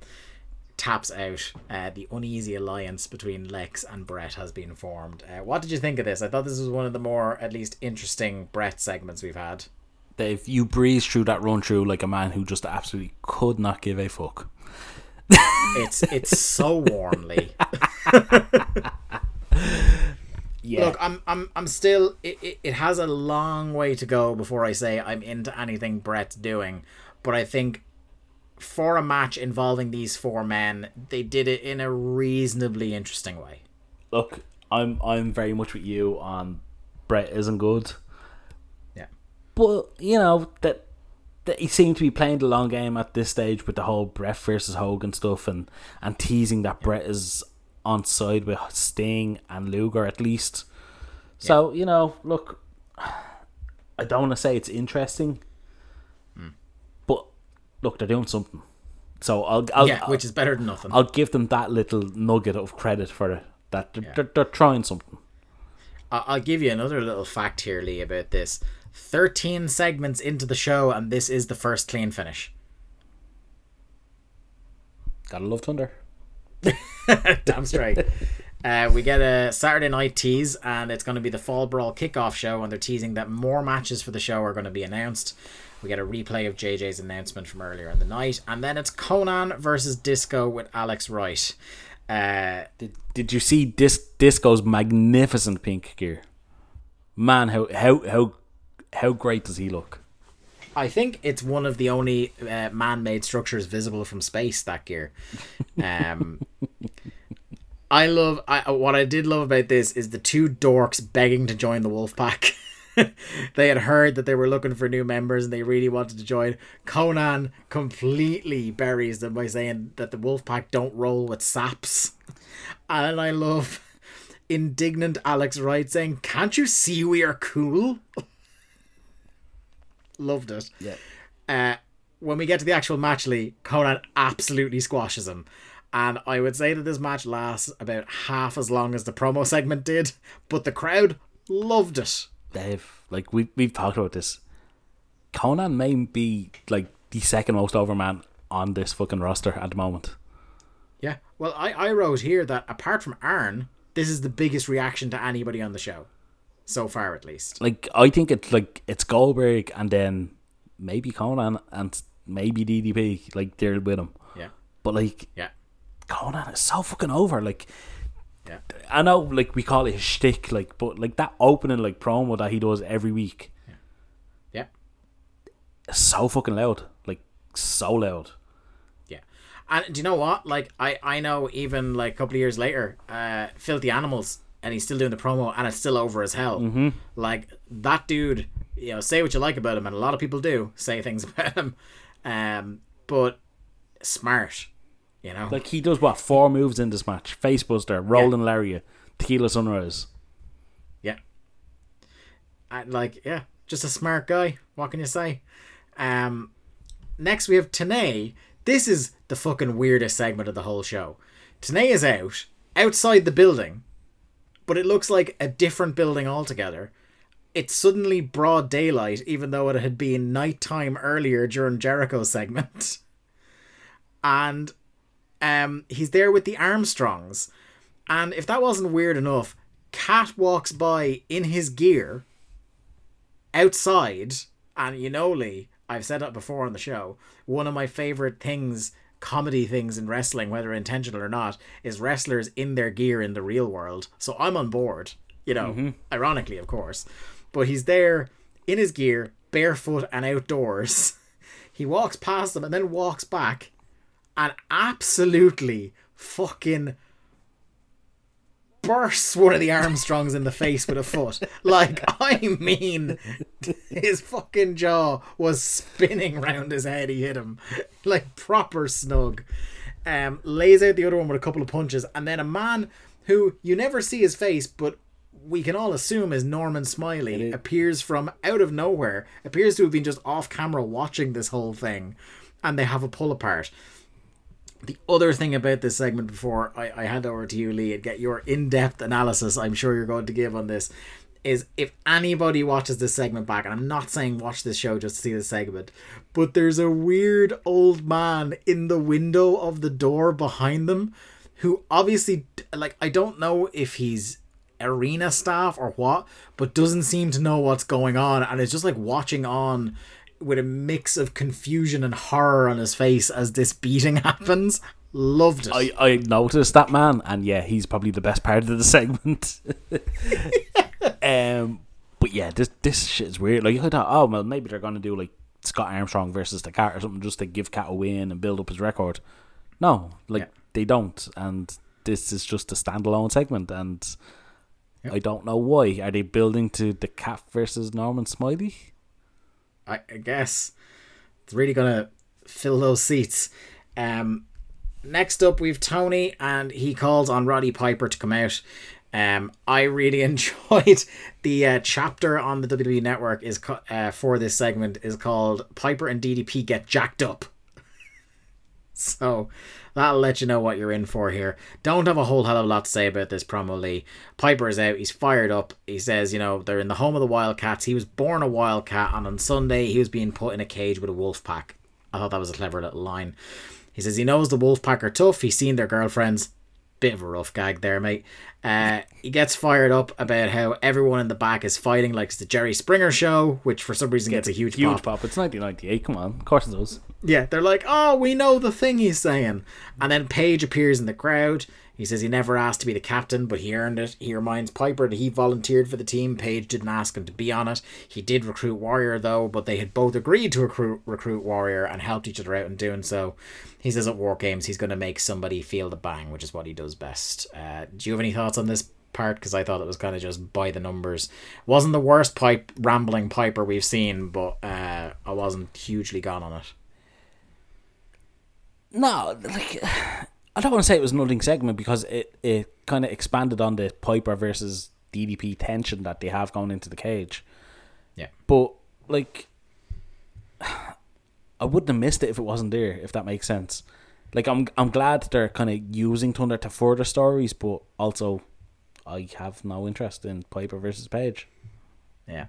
taps out. Uh, the uneasy alliance between Lex and Bret has been formed. Uh, what did you think of this? I thought this was one of the more, at least, interesting Bret segments we've had. Dave, you breeze through that run through like a man who just absolutely could not give a fuck. It's it's so warmly. <laughs> Yeah. Look, I'm I'm I'm still. It, it, it has a long way to go before I say I'm into anything Bret's doing, but I think for a match involving these four men, they did it in a reasonably interesting way. Look, I'm I'm very much with you on Bret isn't good. Yeah. But you know that that he seemed to be playing the long game at this stage with the whole Bret versus Hogan stuff and and teasing that Bret is on side with Sting and Luger at least. So you know, look, I don't want to say it's interesting, hmm. but look, they're doing something. So I'll, I'll yeah, which is better than nothing. I'll give them that little nugget of credit for it. That they're, they're, they're trying something. I'll give you another little fact here, Lee, about this. 13 segments into the show, and this is the first clean finish. Gotta love Thunder. <laughs> Damn straight. Uh, we get a Saturday night tease, and it's going to be the Fall Brawl kickoff show, and they're teasing that more matches for the show are going to be announced. We get a replay of JJ's announcement from earlier in the night, and then it's Konnan versus Disco with Alex Wright. Uh, Did, did you see Dis- Disco's magnificent pink gear? Man, how how how how great does he look? I think it's one of the only uh, man-made structures visible from space. That gear. Um, I love. I what I did love about this is the two dorks begging to join the wolf pack. <laughs> they had heard that they were looking for new members and they really wanted to join. Konnan completely buries them by saying that the wolf pack don't roll with saps, and I love indignant Alex Wright saying, "Can't you see we are cool?" <laughs> Loved it. Yeah. Uh, when we get to the actual match, Lee, Konnan absolutely squashes him. And I would say that this match lasts about half as long as the promo <laughs> segment did, but the crowd loved it. Dave, like we we've talked about this. Konnan may be like the second most over man on this fucking roster at the moment. Yeah. Well, I, I wrote here that apart from Arn, this is the biggest reaction to anybody on the show. So far, at least. Like I think it's like it's Goldberg and then maybe Konnan and maybe DDP. Like they're with him, Yeah. but like Yeah. Konnan is so fucking over. Like Yeah. I know, like we call it his shtick, like, but like that opening like promo that he does every week Yeah. is so fucking loud, like so loud. Yeah. And do you know what? Like I, I know even like a couple of years later, uh Filthy Animals and he's still doing the promo and it's still over as hell. Mm-hmm. Like that dude, you know, say what you like about him and a lot of people do say things <laughs> about him. Um but smart, you know. Like he does what four moves in this match: facebuster, rolling lariat, tequila sunrise. Yeah. And like, yeah, just a smart guy. What can you say? Um next we have Tenay. This is the fucking weirdest segment of the whole show. Tenay is out, outside the building, but it looks like a different building altogether. It's suddenly broad daylight, even though it had been nighttime earlier during Jericho's segment. <laughs> And um he's there with the Armstrongs. And if that wasn't weird enough, Cat walks by in his gear outside, and you know, Lee, I've said that before on the show. One of my favorite things, comedy things in wrestling, whether intentional or not, is wrestlers in their gear in the real world. So I'm on board, you know, mm-hmm. ironically, of course. But he's there in his gear, barefoot and outdoors. <laughs> He walks past them and then walks back and absolutely fucking bursts one of the Armstrongs in the face with a foot. Like, I mean, his fucking jaw was spinning round his head. He hit him like proper snug. Um, lays out the other one with a couple of punches, and then a man who you never see his face, but we can all assume is Norman Smiley appears from out of nowhere, appears to have been just off camera watching this whole thing, and they have a pull apart. The other thing about this segment before I, I hand over to you, Lee, and get your in depth analysis I'm sure you're going to give on this is if anybody watches this segment back, and I'm not saying watch this show just to see this segment, but there's a weird old man in the window of the door behind them who obviously, like, I don't know if he's arena staff or what, but doesn't seem to know what's going on, and is just like watching on with a mix of confusion and horror on his face as this beating <laughs> happens. Loved it. I, I noticed that man, and yeah, he's probably the best part of the <laughs> segment. <laughs> um, but yeah, this this shit is weird. Like I thought, oh well, maybe they're gonna do like Scott Armstrong versus the cat or something, just to give Cat a win and build up his record. No, like Yeah. they don't, and this is just a standalone segment, and I don't know why. Are they building to the cat versus Norman Smiley? I, I guess it's really gonna fill those seats. Um, next up we've Tony, and he calls on Roddy Piper to come out. Um, I really <laughs> enjoyed the uh, chapter on the WWE Network is co- uh, for this segment is called Piper and DDP get jacked up. <laughs> So that'll let you know what you're in for here. Don't have a whole hell of a lot to say about this promo, Lee. Piper is out. He's fired up. He says, you know, they're in the home of the Wildcats. He was born a Wildcat, and on Sunday he was being put in a cage with a wolf pack. I thought that was a clever little line. He says he knows the wolf pack are tough. He's seen their girlfriends. Bit of a rough gag there, mate. Uh, he gets fired up about how everyone in the back is fighting like it's the Jerry Springer show, which for some reason gets a huge, Huge pop. pop. It's 1998. Come on, of course it does. Yeah, they're like, oh, we know the thing he's saying. And then Page appears in the crowd. He says he never asked to be the captain, but he earned it. He reminds Piper that he volunteered for the team. Page didn't ask him to be on it. He did recruit Warrior, though, but they had both agreed to recruit, recruit Warrior and helped each other out in doing so. He says at War Games he's going to make somebody feel the bang, which is what he does best. Uh, do you have any thoughts on this part? Because I thought it was kind of just by the numbers. Wasn't the worst pipe rambling Piper we've seen, but uh, I wasn't hugely gone on it. No, like I don't want to say it was nothing segment because it, it kind of expanded on the Piper versus DDP tension that they have going into the cage. Yeah. But like, <sighs> I wouldn't have missed it if it wasn't there. If that makes sense. Like I'm I'm glad they're kind of using Thunder to further stories, but also I have no interest in Piper versus Page. Yeah.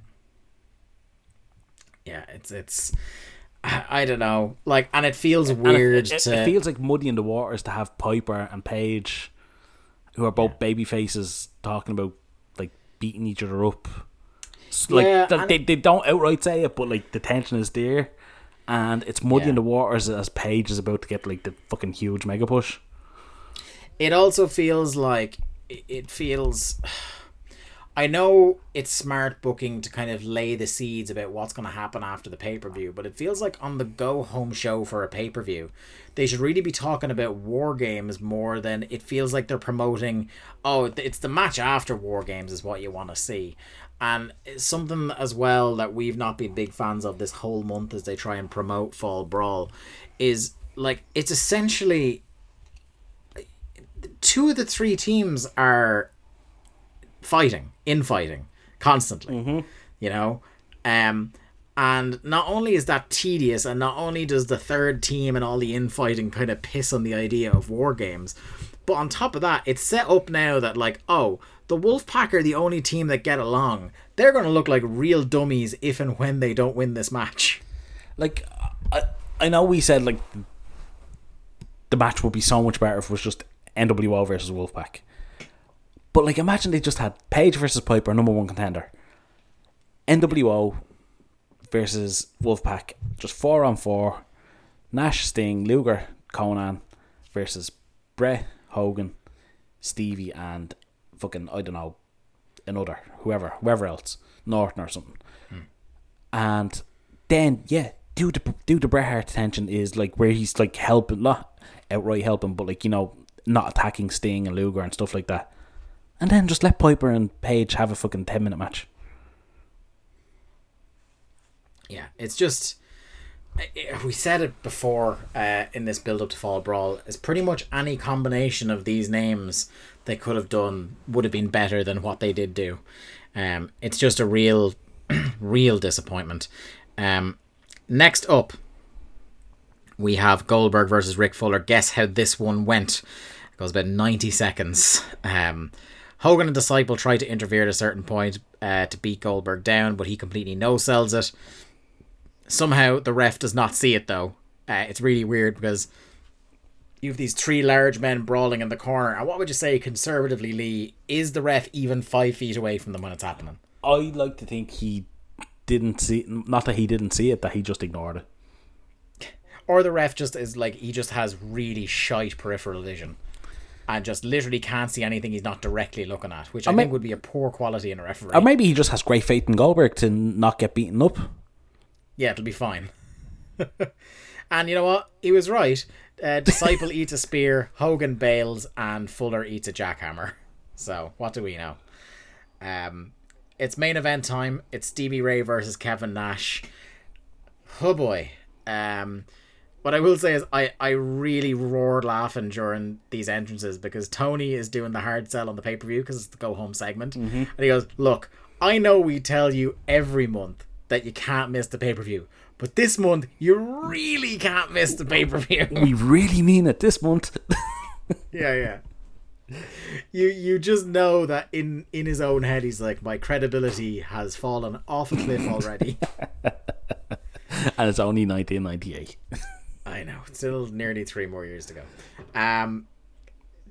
Yeah, it's it's I, don't know. Like and it feels And it- weird it, to it feels like muddy in the waters to have Piper and Page, who are both baby faces, talking about like beating each other up. Like Yeah, th- they, they don't outright say it, but like the tension is there, and it's muddy Yeah. in the waters as Page is about to get like the fucking huge mega push. it also feels like it feels I know it's smart booking to kind of lay the seeds about what's going to happen after the pay per view, but it feels like on the go home show for a pay per view, they should really be talking about war games more than it feels like they're promoting. Oh, it's the match after war games is what you want to see, and something as well that we've not been big fans of this whole month as they try and promote Fall Brawl, is like it's essentially two of the three teams are fighting, infighting constantly. You know, um, and not only is that tedious, and not only does the third team and all the infighting kind of piss on the idea of war games, but on top of that, it's set up now that like, oh, the Wolfpack are the only team that get along. They're going to look like real dummies if and when they don't win this match. Like I, I know we said like the match would be so much better if it was just NWO versus Wolfpack. But like imagine they just had Page versus Piper, number one contender. NWO versus Wolfpack, just four on four. Nash, Sting, Luger, Konnan versus Bret, Hogan, Stevie, and fucking I don't know another whoever whoever else Norton or something. Hmm. And then yeah, due to due to Bret Hart's tension is like where he's like helping, not outright helping, but like you know not attacking Sting and Luger and stuff like that. And then just let Piper and Page have a fucking ten minute match. Yeah, it's just we said it before uh, in this build up to Fall Brawl. Is pretty much any combination of these names they could have done would have been better than what they did do. Um, it's just a real, <clears throat> real disappointment. Um, next up, we have Goldberg versus Rick Fuller. Guess how this one went? It goes about 90 seconds. Um, Hogan and Disciple try to interfere at a certain point uh, to beat Goldberg down, but he completely no sells it. Somehow the ref does not see it though. Uh, it's really weird because you have these three large men brawling in the corner. And what would you say, conservatively, Lee? Is the ref even five feet away from them when it's happening? I like to think he didn't see. Not that he didn't see it, that he just ignored it. Or the ref just is like, he just has really shite peripheral vision. And just literally can't see anything he's not directly looking at, which I, think would be a poor quality in a referee. Or maybe he just has great faith in Goldberg to not get beaten up. Yeah, it'll be fine. <laughs> and you know what? He was right. Uh, <laughs> Disciple eats a spear, Hogan bails, and Fuller eats a jackhammer. So, what do we know? Um, it's main event time. It's Stevie Ray versus Kevin Nash. Oh boy. Um, what I will say is I, I really roared laughing during these entrances because Tony is doing the hard sell on the pay per view because it's the go home segment. Mm-hmm. And he goes, Look, I know we tell you every month that you can't miss the pay per view, but this month you really can't miss the pay per view. <laughs> We really mean it this month. <laughs> yeah, yeah. You you just know that in in his own head he's like my credibility has fallen off a cliff already. <laughs> and it's only 1998. I know. Still nearly three more years to go. Um,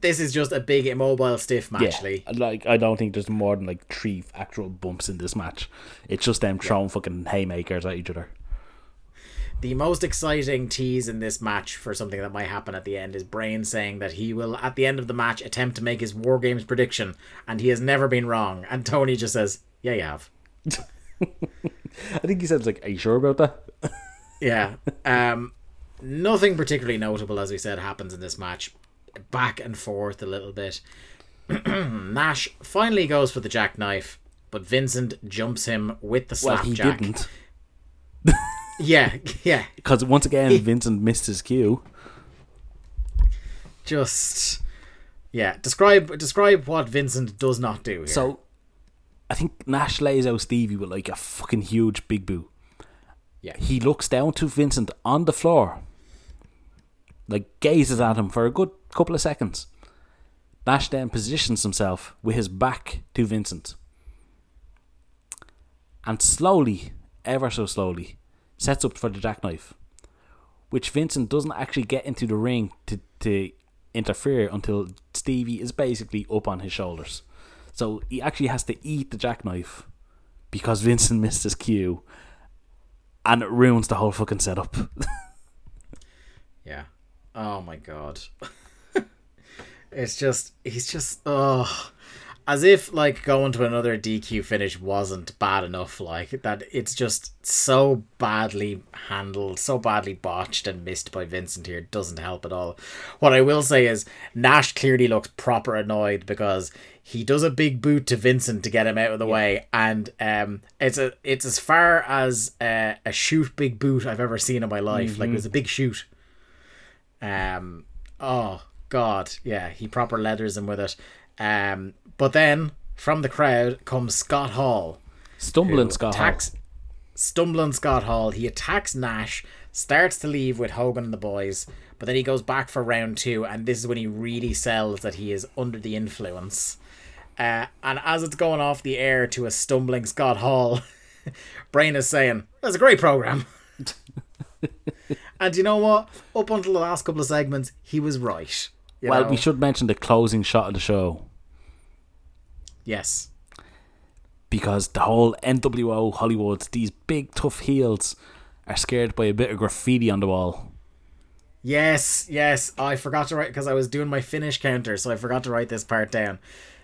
this is just a big immobile stiff match, Lee. like I don't think there's more than like three actual bumps in this match. It's just them throwing fucking haymakers at each other. The most exciting tease in this match for something that might happen at the end is Brain saying that he will, at the end of the match, attempt to make his War Games prediction, and he has never been wrong. And Tony just says, "Yeah, you have." <laughs> I think he says like, "Are you sure about that?" Yeah. <laughs> Um, nothing particularly notable, as we said, happens in this match. Back and forth a little bit. <clears throat> Nash finally goes for the jackknife, but Vincent jumps him with the slapjack. Well, he didn't <laughs> Yeah, yeah. because once again Vincent missed his cue. Just yeah. Describe describe what Vincent does not do here. So I think Nash lays out Stevie with like a fucking huge big boot. yeah, He looks down to Vincent on the floor, like gazes at him for a good couple of seconds. Nash then positions himself with his back to Vincent. And slowly, ever so slowly, sets up for the jackknife. Which Vincent doesn't actually get into the ring to, to interfere until Stevie is basically up on his shoulders. So he actually has to eat the jackknife because Vincent <laughs> missed his cue and it ruins the whole fucking setup. <laughs> yeah. Oh my god. <laughs> it's just he's just oh. As if like going to another DQ finish wasn't bad enough like that it's just so badly handled so badly botched and missed by Vincent here doesn't help at all. What I will say is Nash clearly looks proper annoyed because he does a big boot to Vincent to get him out of the way and um it's a it's as far as uh, a shoot big boot I've ever seen in my life. Like it was a big shoot um, oh God, yeah, he proper leathers him with it. Um, but then from the crowd comes Scott Hall, Stumbling Scott Hall. stumbling Scott Hall. He attacks Nash, starts to leave with Hogan and the boys, but then he goes back for round two, and this is when he really sells that he is under the influence. Uh, and as it's going off the air to a stumbling Scott Hall, <laughs> Brain is saying, "That's a great program." <laughs> <laughs> and you know what? Up until the last couple of segments, he was right. Well, know? we should mention the closing shot of the show Yes. because the whole NWO Hollywood, these big tough heels, are scared by a bit of graffiti on the wall. Yes, yes. I forgot to write because I was doing my finish counter, so I forgot to write this part down.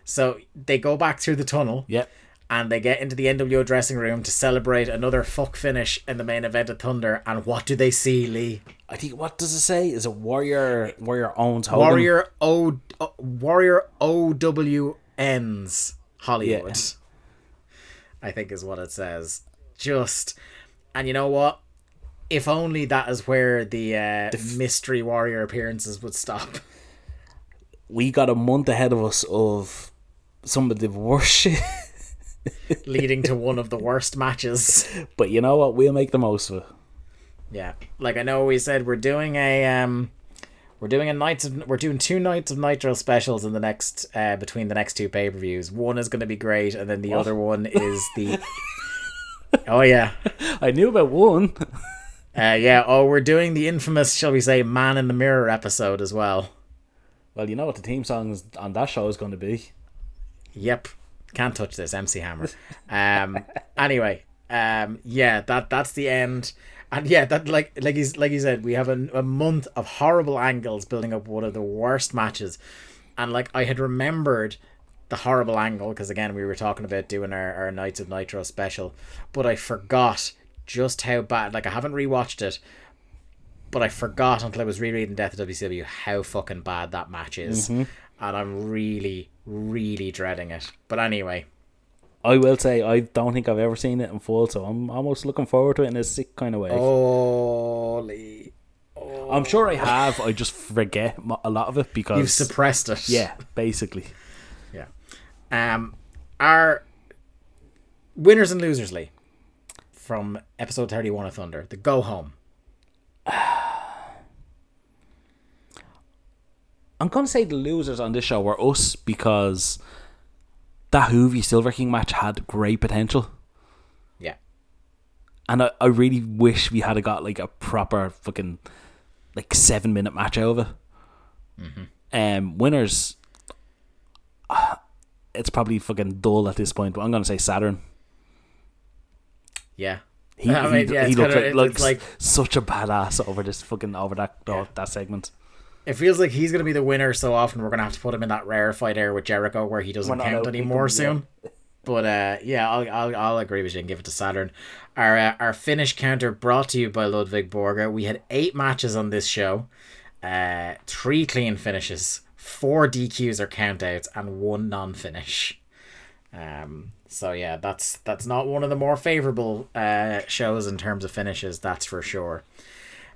So they go back through the tunnel Yep. And they get into the NWO dressing room to celebrate another fuck finish in the main event of Thunder. And what do they see, Lee? I think what does it say? Is it Warrior Warrior owns Hogan? Warrior O O- Warrior OWNs Hollywood. I think is what it says. Just and you know what? If only that is where the, uh, mystery warrior appearances would stop. <laughs> We got a month ahead of us of some of the worst <laughs> shit. <laughs> leading to one of the worst matches. But you know what? We'll make the most of it. Yeah, like I know we said we're doing a um, we're doing a nights of we're doing two nights of Nitro specials in the next uh between the next two pay per views. One is going to be great, and then the other one is the. <laughs> oh yeah, I knew about one. uh, yeah. Oh, we're doing the infamous, shall we say, Man in the Mirror episode as well. Well, you know what the theme song on that show is going to be. Yep. Can't touch this, MC Hammer. Um anyway, um yeah, that that's the end. And yeah, that like like he's like you said, we have a, a month of horrible angles building up one of the worst matches. And like I had remembered the horrible angle because again we were talking about doing our, our Nights of Nitro special, but I forgot just how bad like I haven't rewatched it, but I forgot until I was rereading Death of WCW how fucking bad that match is. And I'm really, really dreading it. But anyway, I will say I don't think I've ever seen it in full, so I'm almost looking forward to it in a sick kind of way. holy. I'm sure I have. I just forget a lot of it because You've suppressed it. yeah, basically. Yeah. Um, our winners and losers, Lee, from episode 31 of Thunder, the go home. <sighs> I'm gonna say the losers on this show were us because that Juvi Silver King match had great potential. Yeah. And I, I really wish we had got like a proper fucking like seven minute match over. Um, winners, uh, it's probably fucking dull at this point. But I'm gonna say Saturn. Yeah. He, I mean, he, yeah, he looked kinda- like, looks like- such a badass over this fucking over that oh, that segment. It feels like he's going to be the winner so often we're going to have to put him in that rarefied air with Jericho where he doesn't count anymore soon. But uh, yeah, I'll, I'll I'll agree with you and give it to Saturn. Our uh, our finish counter brought to you by Ludwig Borga. We had eight matches on this show, uh, three clean finishes, four DQs or countouts, and one non-finish. Um, so yeah, that's that's not one of the more favorable uh, shows in terms of finishes. That's for sure.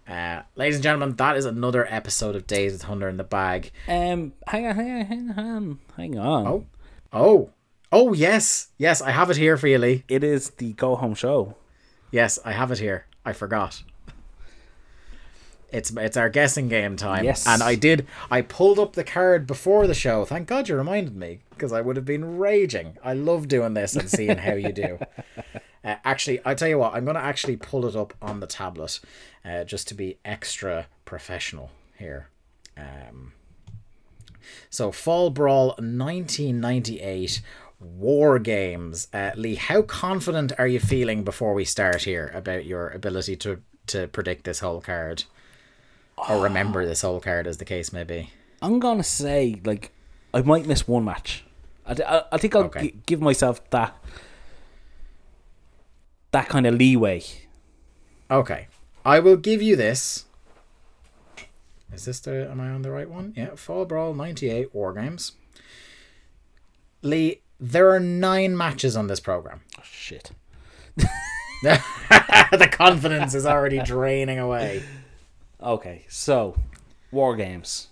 Uh, ladies and gentlemen, that is another episode of Days of Thunder in the bag. Um, hang on, hang on, hang on, hang on. Oh. Oh, oh yes, yes, I have it here for you, Lee. It is the go home show. Yes, I have it here. I forgot. It's it's our guessing game time. Yes. and I did. I pulled up the card before the show. Thank God you reminded me because I would have been raging. I love doing this and seeing how you do. <laughs> Uh, actually, I tell you what, I'm going to actually pull it up on the tablet, uh, just to be extra professional here. Um, so, Fall Brawl 1998 War Games. Uh, Lee, how confident are you feeling before we start here about your ability to, to predict this whole card? Or remember this whole card, as the case may be. I'm gonna say like I might miss one match. I, I, I think I'll Okay. gi- give myself that that kind of leeway. Okay. I will give you this. Is this the. Am I on the right one? Yeah. Fall Brawl 98 War Games. Lee, there are nine matches on this program. Oh, shit. <laughs> the confidence is already draining away. Okay, so war games.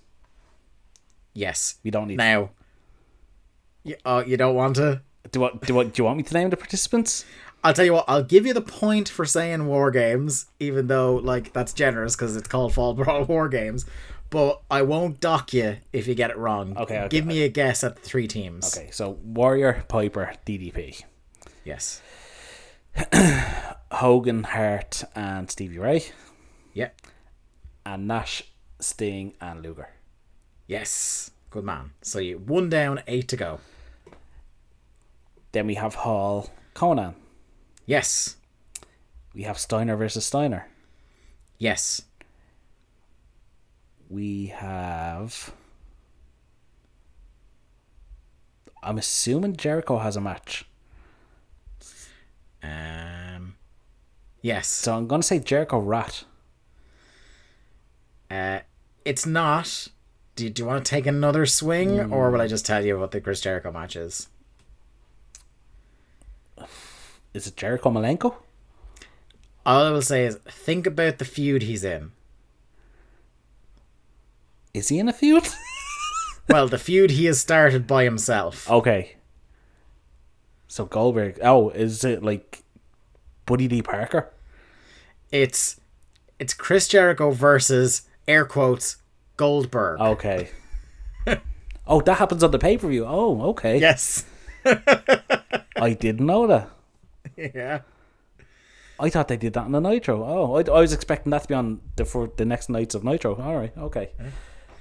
Yes. We don't need. Now. You, oh, you don't want to? Do what? Do what? Do you want me to name the participants? I'll tell you what. I'll give you the point for saying War Games, even though like that's generous because it's called Fall Brawl <laughs> War Games. But I won't dock you if you get it wrong. Okay, okay, Give me a guess at the three teams. Okay, so Warrior, Piper, DDP, Yes. <clears throat> Hogan, Hart, and Stevie Ray, Yeah. and Nash, Sting, and Luger. Yes. Good man. So you one down, eight to go. Then we have Hall, Konnan. Yes. We have Steiner versus Steiner. Yes. We have. I'm assuming Jericho has a match. Um. Yes. So I'm going to say Jericho Rat. Uh, it's not. Do you, do you want to take another swing, or will I just tell you what the Chris Jericho match is? Is it Jericho Malenko? All I will say is think about the feud he's in. Is he in a feud? <laughs> Well, the feud he has started by himself. okay. So Goldberg. Oh, is it like Buddy D Parker? It's it's Chris Jericho versus air quotes Goldberg. Okay. oh, that happens on the pay per view. Oh, okay. Yes. <laughs> I didn't know that. <laughs> yeah. I thought they did that on the Nitro. Oh, I, I was expecting that to be on the for the next nights of Nitro. All right, okay.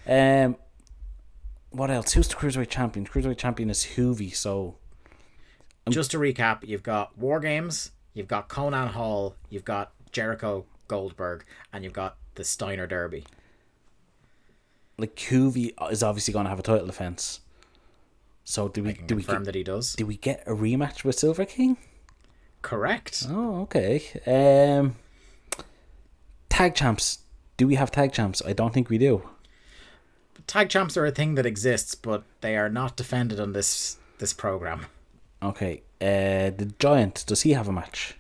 Um, what else? Who's the cruiserweight champion? Cruiserweight champion is Juvi. So Just to recap, you've got War Games, you've got Konnan Hall, you've got Jericho Goldberg, and you've got the Steiner Derby. like Juvi is obviously going to have a title defense. So do we do we confirm get, that he does. do we get a rematch with Silver King? Correct. Oh, okay. Um, tag champs. Do we have tag champs? I don't think we do. Tag champs are a thing that exists, but they are not defended on this this program. Okay. Uh, the Giant. Does he have a match?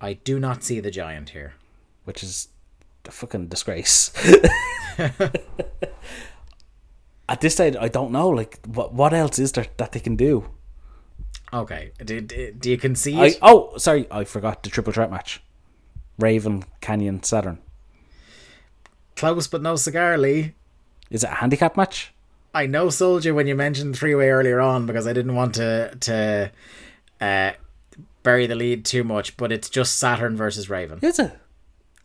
I do not see the giant here. which is a fucking disgrace. <laughs> <laughs> At this stage, I don't know. Like, what what else is there that they can do? Okay. Do, do, do you concede? I oh, sorry, I forgot the triple threat match: Raven, Kanyon, Saturn. Close but no cigar, Lee. Is it a handicap match? I know sold you when you mentioned three way earlier on because I didn't want to to uh, bury the lead too much, but it's just Saturn versus Raven Is it?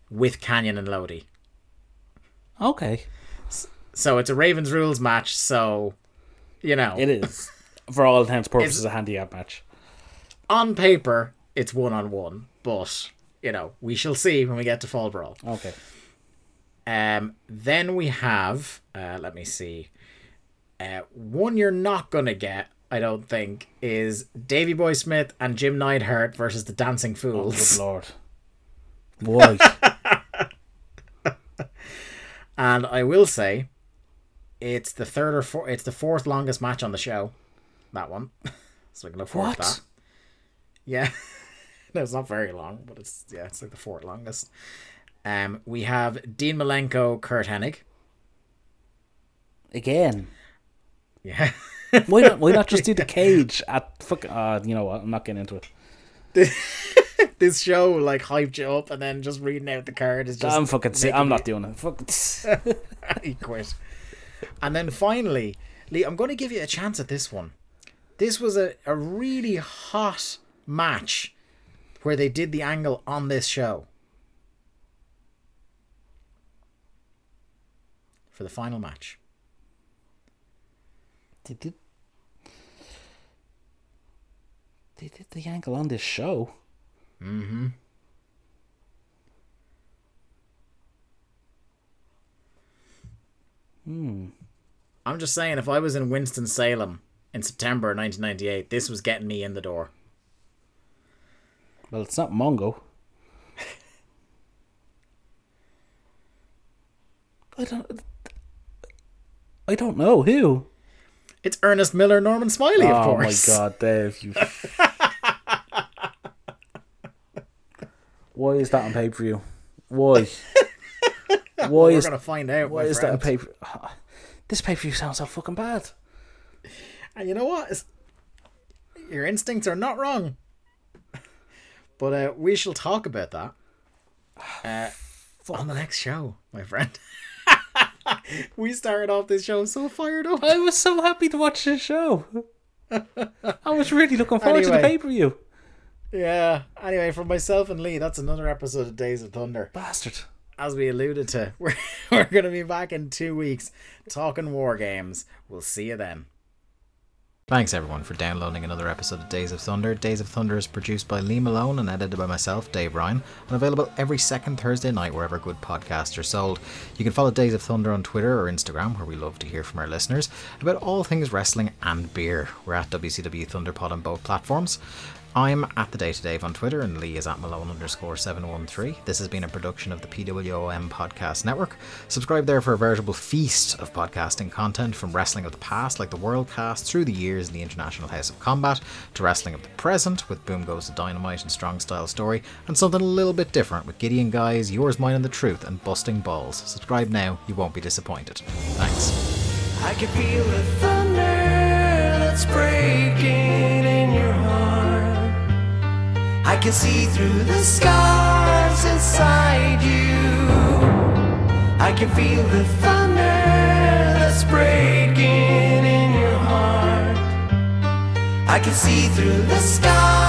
with Kanyon and Lodi. Okay, So it's a Ravens rules match. So you know, it is. For all intents and purposes, a handicap match. on paper it's one on one, but you know we shall see when we get to Fall Brawl. Okay. Um, then we have, uh, let me see, uh, one you're not gonna get, I don't think, is Davey Boy Smith and Jim Neidhart versus the Dancing Good Fools. lord. Why? <laughs> and I will say, it's the third or fourth, it's the fourth longest match on the show. That one, <laughs> so we can look forward to that. Yeah, <laughs> no, it's not very long, but it's yeah, it's like the fourth longest. Um, we have Dean Malenko, Curt Hennig. Again. Yeah. Why not? Why not just do the <laughs> cage at fuck? Uh, you know what? I'm not getting into it. this show like hyped you up and then just reading out the card is just I'm fucking. si- making I'm not doing it. Fuck. he quit. And then finally, Lee, I'm going to give you a chance at this one. This was a, a really hot match where they did the angle on this show. For the final match. They did. They did the angle on this show. Mm-hmm. Hmm. I'm just saying, if I was in Winston-Salem in September 1998, this was getting me in the door. Well, it's not Mongo. I don't. I don't know who. It's Ernest Miller, Norman Smiley, of oh course. my god, Dave! You. <laughs> Why is that on pay per view? Why? <laughs> Why We're is gonna find out. why is that on friend. pay? This pay per view sounds so fucking bad. And you know what? It's- your instincts are not wrong. But uh, we shall talk about that uh, <sighs> on the next show, my friend. <laughs> we started off this show so fired up. I was so happy to watch this show. I was really looking forward to the Anyway. pay per view. Yeah. Anyway, for myself and Lee, that's another episode of Days of Thunder. Bastard. As we alluded to, <laughs> we're, we're going to be back in two weeks talking war games. We'll see you then. Thanks everyone for downloading another episode of Days of Thunder. Days of Thunder is produced by Lee Malone and edited by myself, Dave Ryan, and available every second Thursday night wherever good podcasts are sold. You can follow Days of Thunder on Twitter or Instagram, where we love to hear from our listeners about all things wrestling and beer. We're at WCW Thunderpod on both platforms. I'm at the Day to Dave on Twitter, and Lee is at Malone underscore 713. This has been a production of the PWOM Podcast Network. Subscribe there for a veritable feast of podcasting content from wrestling of the past, like the Worldcast, through the years in the International House of Combat, to wrestling of the present with Boom Goes the Dynamite and Strong Style Story, and something a little bit different with Gideon Guys, Yours, Mine, and the Truth, and Busting Balls. Subscribe now, you won't be disappointed. Thanks. I can feel the thunder that's breaking in your heart. I can see through the scars inside you. I can feel the thunder that's breaking in your heart. I can see through the scars